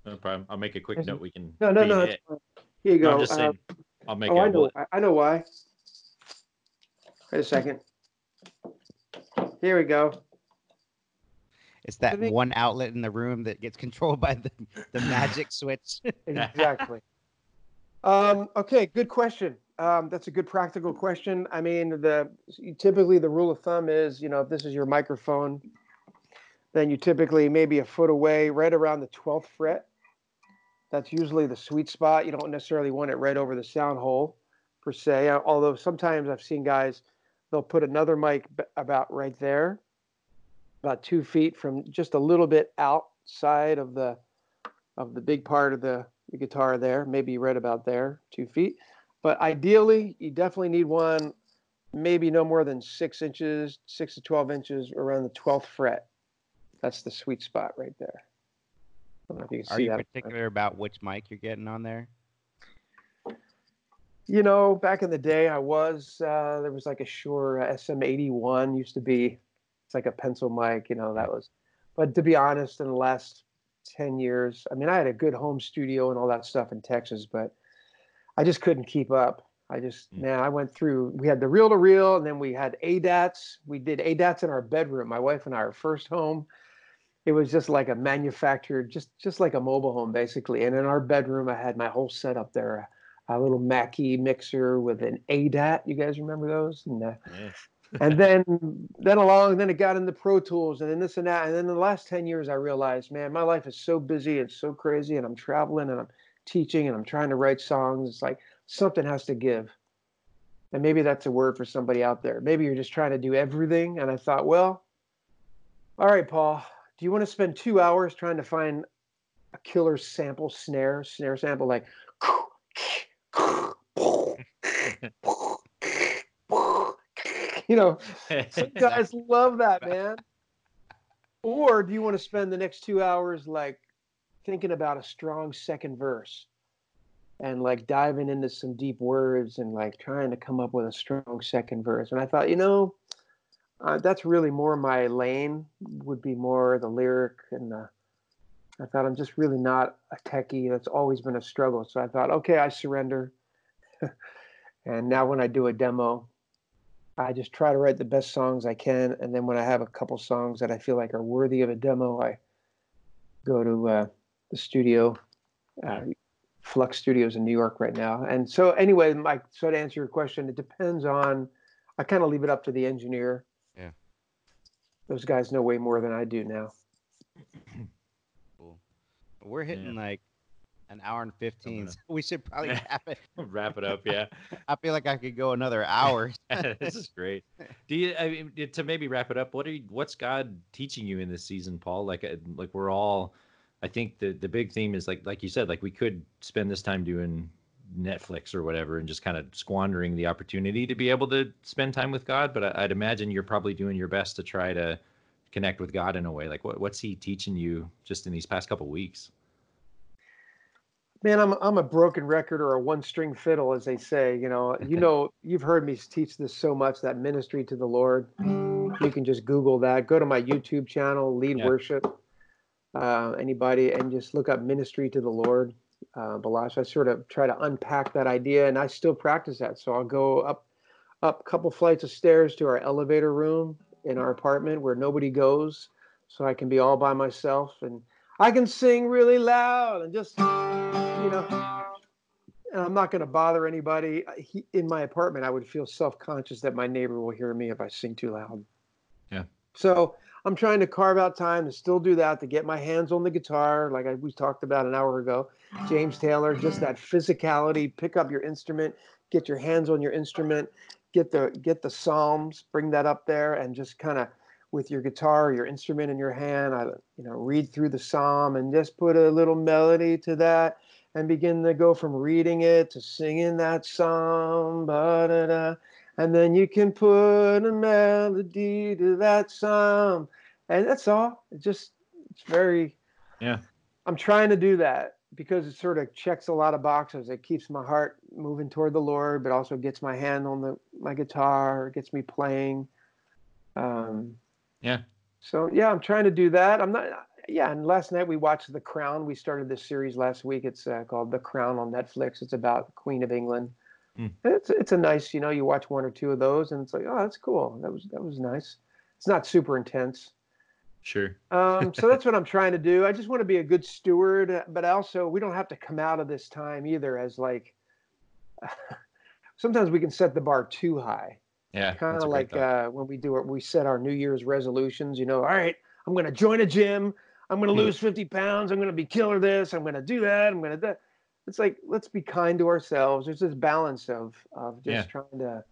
No problem. I'll make a quick Is note. We can. No, no, no. it. It's fine. Here you No, go. I'm just Uh, saying. I'll make oh, I a. know. I, I know why. Wait a second. Here we go. It's that think- one outlet in the room that gets controlled by the, the magic switch. Exactly. um, okay, good question. Um, that's a good practical question. I mean, the typically the rule of thumb is, you know, if this is your microphone, then you typically maybe a foot away, right around the twelfth fret. That's usually the sweet spot. You don't necessarily want it right over the sound hole, per se. uh, Although sometimes I've seen guys, they'll put another mic about right there, about two feet from just a little bit outside of the of the big part of the, the guitar there, maybe right about there, two feet. But ideally, you definitely need one, maybe no more than six inches, six to 12 inches around the 12th fret. That's the sweet spot right there. I don't know if you Are you that. particular about which mic you're getting on there? You know, back in the day, I was, uh, there was like a Shure SM81 used to be, it's like a pencil mic, you know, that was, but to be honest, in the last 10 years, I mean, I had a good home studio and all that stuff in Texas, but I just couldn't keep up. I just, Mm. man, I went through, we had the reel to reel and then we had ADATs. We did ADATs in our bedroom. My wife and I, our first home, it was just like a manufactured, just, just like a mobile home basically. And in our bedroom, I had my whole setup there, a little Mackie mixer with an ADAT. You guys remember those? And, uh, Yeah. and then then along then it got into pro tools and then this and that and then in the last 10 years i realized man my life is so busy and so crazy and i'm traveling and i'm teaching and i'm trying to write songs it's like something has to give and maybe that's a word for somebody out there maybe you're just trying to do everything and i thought well all right paul do you want to spend two hours trying to find a killer sample snare snare sample like you know some guys love that, man. Or do you want to spend the next two hours like thinking about a strong second verse and like diving into some deep words and like trying to come up with a strong second verse? And I thought, you know, uh, that's really more my lane. Would be more the lyric and the. I thought I'm just really not a techie. That's always been a struggle. So I thought, okay, I surrender. and now when I do a demo, I just try to write the best songs I can, and then when I have a couple songs that I feel like are worthy of a demo, I go to uh, the studio, uh, Flux Studios in New York right now. And so, anyway, Mike. So to answer your question, it depends on. I kind of leave it up to the engineer. Yeah. Those guys know way more than I do now. Cool. But we're hitting like an hour and 15. gonna- So we should probably wrap it. Wrap it up. Yeah. I feel like I could go another hour. this is great. Do you? I mean, to maybe wrap it up, what are you, what's God teaching you in this season, Paul? Like, uh, like we're all. I think the the big theme is like like you said, like we could spend this time doing Netflix or whatever and just kind of squandering the opportunity to be able to spend time with God. But I, I'd imagine you're probably doing your best to try to connect with God in a way. Like, what what's He teaching you just in these past couple weeks? Man, I'm I'm a broken record or a one string fiddle, as they say. You know, you know, you've heard me teach this so much that ministry to the Lord. You can just Google that. Go to my YouTube channel, Lead Yeah. Worship. Uh, anybody, and just look up ministry to the Lord. Uh, Baloche. I sort of try to unpack that idea, and I still practice that. So I'll go up up a couple flights of stairs to our elevator room in our apartment where nobody goes, so I can be all by myself and I can sing really loud and just you know, and I'm not going to bother anybody. He, in my apartment, I would feel self-conscious that my neighbor will hear me if I sing too loud. Yeah. So I'm trying to carve out time to still do that, to get my hands on the guitar, like I, we talked about an hour ago. James Taylor, just that physicality. Pick up your instrument, get your hands on your instrument, get the get the psalms, bring that up there, and just kind of with your guitar your instrument in your hand. I, you know, read through the psalm and just put a little melody to that and begin to go from reading it to singing that psalm. Ba-da-da. And then you can put a melody to that song And that's all. It just, it's very, Yeah. I'm trying to do that because it sort of checks a lot of boxes. It keeps my heart moving toward the Lord, but also gets my hand on the my guitar, gets me playing. Um, Yeah. So yeah, I'm trying to do that. I'm not. Yeah, and last night we watched The Crown. We started this series last week. It's uh, called The Crown on Netflix. It's about Queen of England. Hmm. It's it's a nice, you know, you watch one or two of those, and it's like, oh, that's cool. That was that was nice. It's not super intense. Sure. Um, so that's what I'm trying to do. I just want to be a good steward, uh, but also we don't have to come out of this time either as like. sometimes we can set the bar too high, Yeah. kind of like uh, when we do it. We set our New Year's resolutions. You know, all right, I'm going to join a gym. I'm going to Hmm. lose 50 pounds. I'm going to be killer this. I'm going to do that. I'm going to that. It's like let's be kind to ourselves. There's this balance of of just Yeah. trying to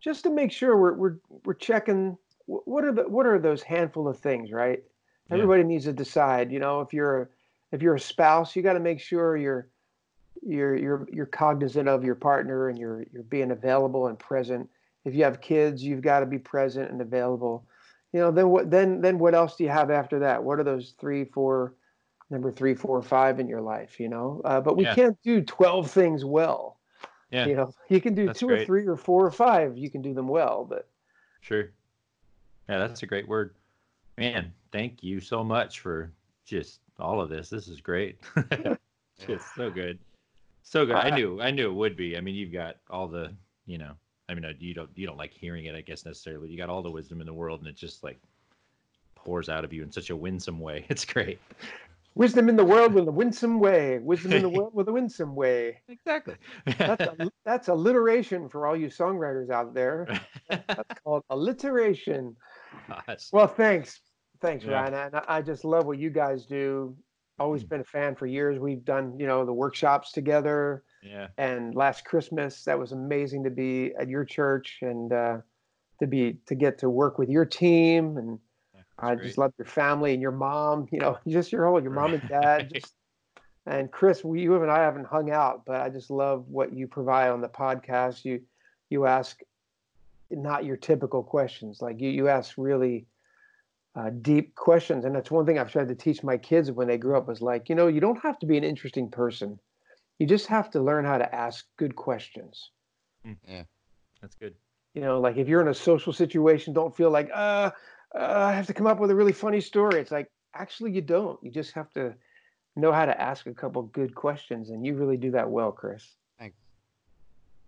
just to make sure we're we're we're checking what are the what are those handful of things, right? Yeah. Everybody needs to decide. You know, if you're a, if you're a spouse, you got to make sure you're you're you're you're cognizant of your partner and you're you're being available and present. If you have kids, you've got to be present and available. You know, then what then then what else do you have after that? What are those three, four, number three, four, five in your life? You know, uh, but we Yeah. can't do twelve things well. Yeah. You know, you can do That's two or three or four or five. You can do them well, but Sure. Yeah, that's a great word. Man, thank you so much for just all of this. This is great. just so good. So good. I knew I knew it would be. I mean, you've got all the, you know, I mean, uh, you don't you don't like hearing it, I guess necessarily, but you got all the wisdom in the world and it just like pours out of you in such a winsome way. It's great. Wisdom in the world with a winsome way. Wisdom in the world with a winsome way. Exactly. That's a, that's alliteration for all you songwriters out there. That's called alliteration. Gosh. Well, thanks, thanks, Yeah. Ryan. And I, just love what you guys do. Always Mm. been a fan for years. We've done, you know, the workshops together. yeah. And last Christmas, that was amazing to be at your church and uh, to be to get to work with your team. And I that's just love your family and your mom. You know, just your whole your mom and dad. Just and Chris, we, you and I haven't hung out, but I just love what you provide on the podcast. You you ask not your typical questions. Like you you ask really uh, deep questions, and that's one thing I've tried to teach my kids when they grew up. Was like, you know, you don't have to be an interesting person. You just have to learn how to ask good questions. Yeah, that's good. You know, like if you're in a social situation, don't feel like, uh, uh, I have to come up with a really funny story. It's like, actually, you don't. You just have to know how to ask a couple good questions, and you really do that well, Chris. Thanks.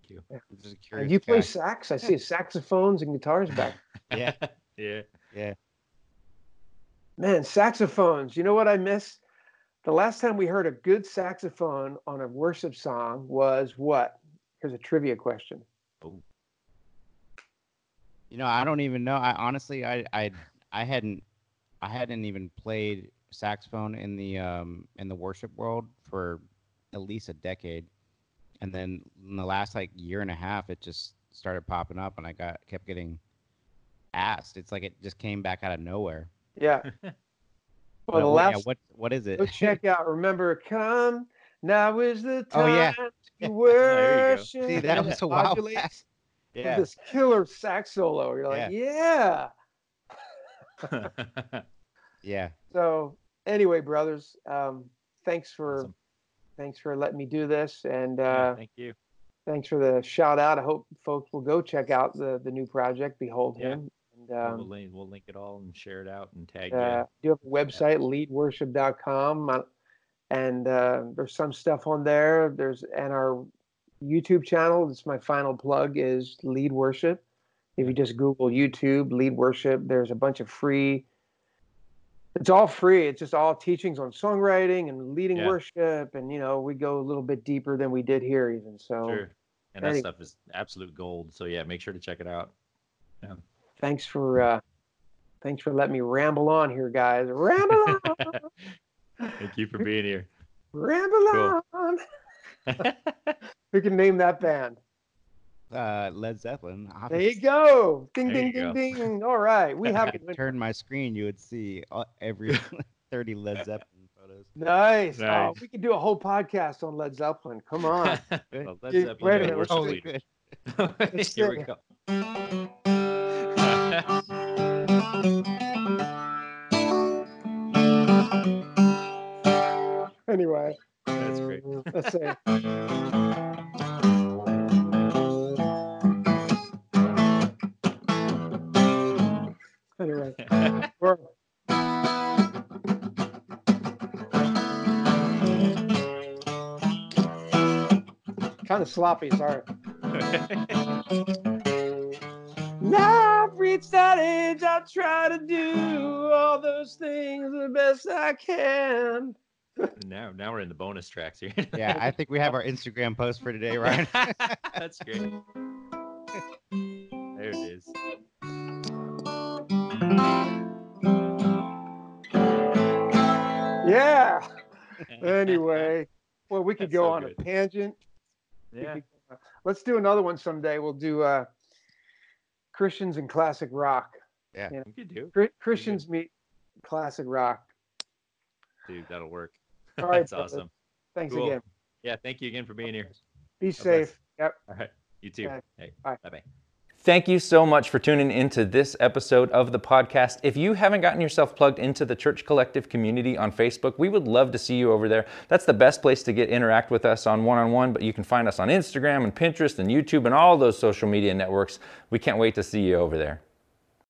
Thank you. I'm just a And curious you play guy. sax. I see saxophones and guitars back. Yeah. yeah. Yeah. Man, saxophones. You know what I miss? The last time we heard a good saxophone on a worship song was what? Here's a trivia question. You know, I don't even know. I honestly, I, I, I hadn't, I hadn't even played saxophone in the um in the worship world for at least a decade, and then in the last like year and a half, it just started popping up, and I got kept getting asked. It's like it just came back out of nowhere. Yeah. But Well, the what, yeah, what what is it? go check out. Remember, come now is the time. Oh, yeah. to there you go. worship. See, that was a while modulates back. with Yeah. This killer sax solo. You're like, yeah. Yeah. So anyway, brothers, um, thanks for Awesome. thanks for letting me do this, and Yeah, uh, thank you. thanks for the shout out. I hope folks will go check out the the new project, Behold Yeah. Him. And we'll, um, link, we'll link it all and share it out and tag uh, do you have a website, leadworship.com, uh, and uh, there's some stuff on there. There's and our YouTube channel. Is my final plug is Lead Worship. If you just Google YouTube Lead Worship, there's a bunch of free. It's all free. It's just all teachings on songwriting and leading Yeah. worship, and you know we go a little bit deeper than we did here, even. So. Sure. And that any- stuff is absolute gold. So yeah, make sure to check it out. Yeah. thanks for uh, thanks for letting me ramble on here, guys. Ramble on, Thank you for being here. ramble Cool. on. We can name that band. uh, Led Zeppelin. There you go. Ding, There ding, ding, go. ding. All right. We have If you turn my screen, you would see uh, every 30 Led Zeppelin photos. Nice. Oh, we could do a whole podcast on Led Zeppelin. Come on. well, Led Dude, Zeppelin wait a got minute, worse let's Totally good. Here we go. anyway, That's great. Mm, let's see. Anyway, we're, kind of sloppy, sorry. Now I've reached that age, I try to do all those things the best I can. Now, now we're in the bonus tracks here. Yeah, I think we have our Instagram post for today, Ryan. That's great. There it is. Yeah. Anyway, well, we could That's go so on good. a tangent. Yeah. could- Let's do another one someday. We'll do uh, Christians and classic rock. Yeah, you could do, Chri- Christians meet classic rock. dude. That'll work. All right, That's brothers. awesome. Thanks Cool. again. Yeah. Thank you again for being here. Be bless. safe. Yep. All right. You too. Okay. Hey. Bye. Bye bye. Thank you so much for tuning into this episode of the podcast. If you haven't gotten yourself plugged into the Church Collective community on Facebook, we would love to see you over there. That's the best place to get interact with us on one-on-one, but you can find us on Instagram and Pinterest and YouTube and all those social media networks. We can't wait to see you over there.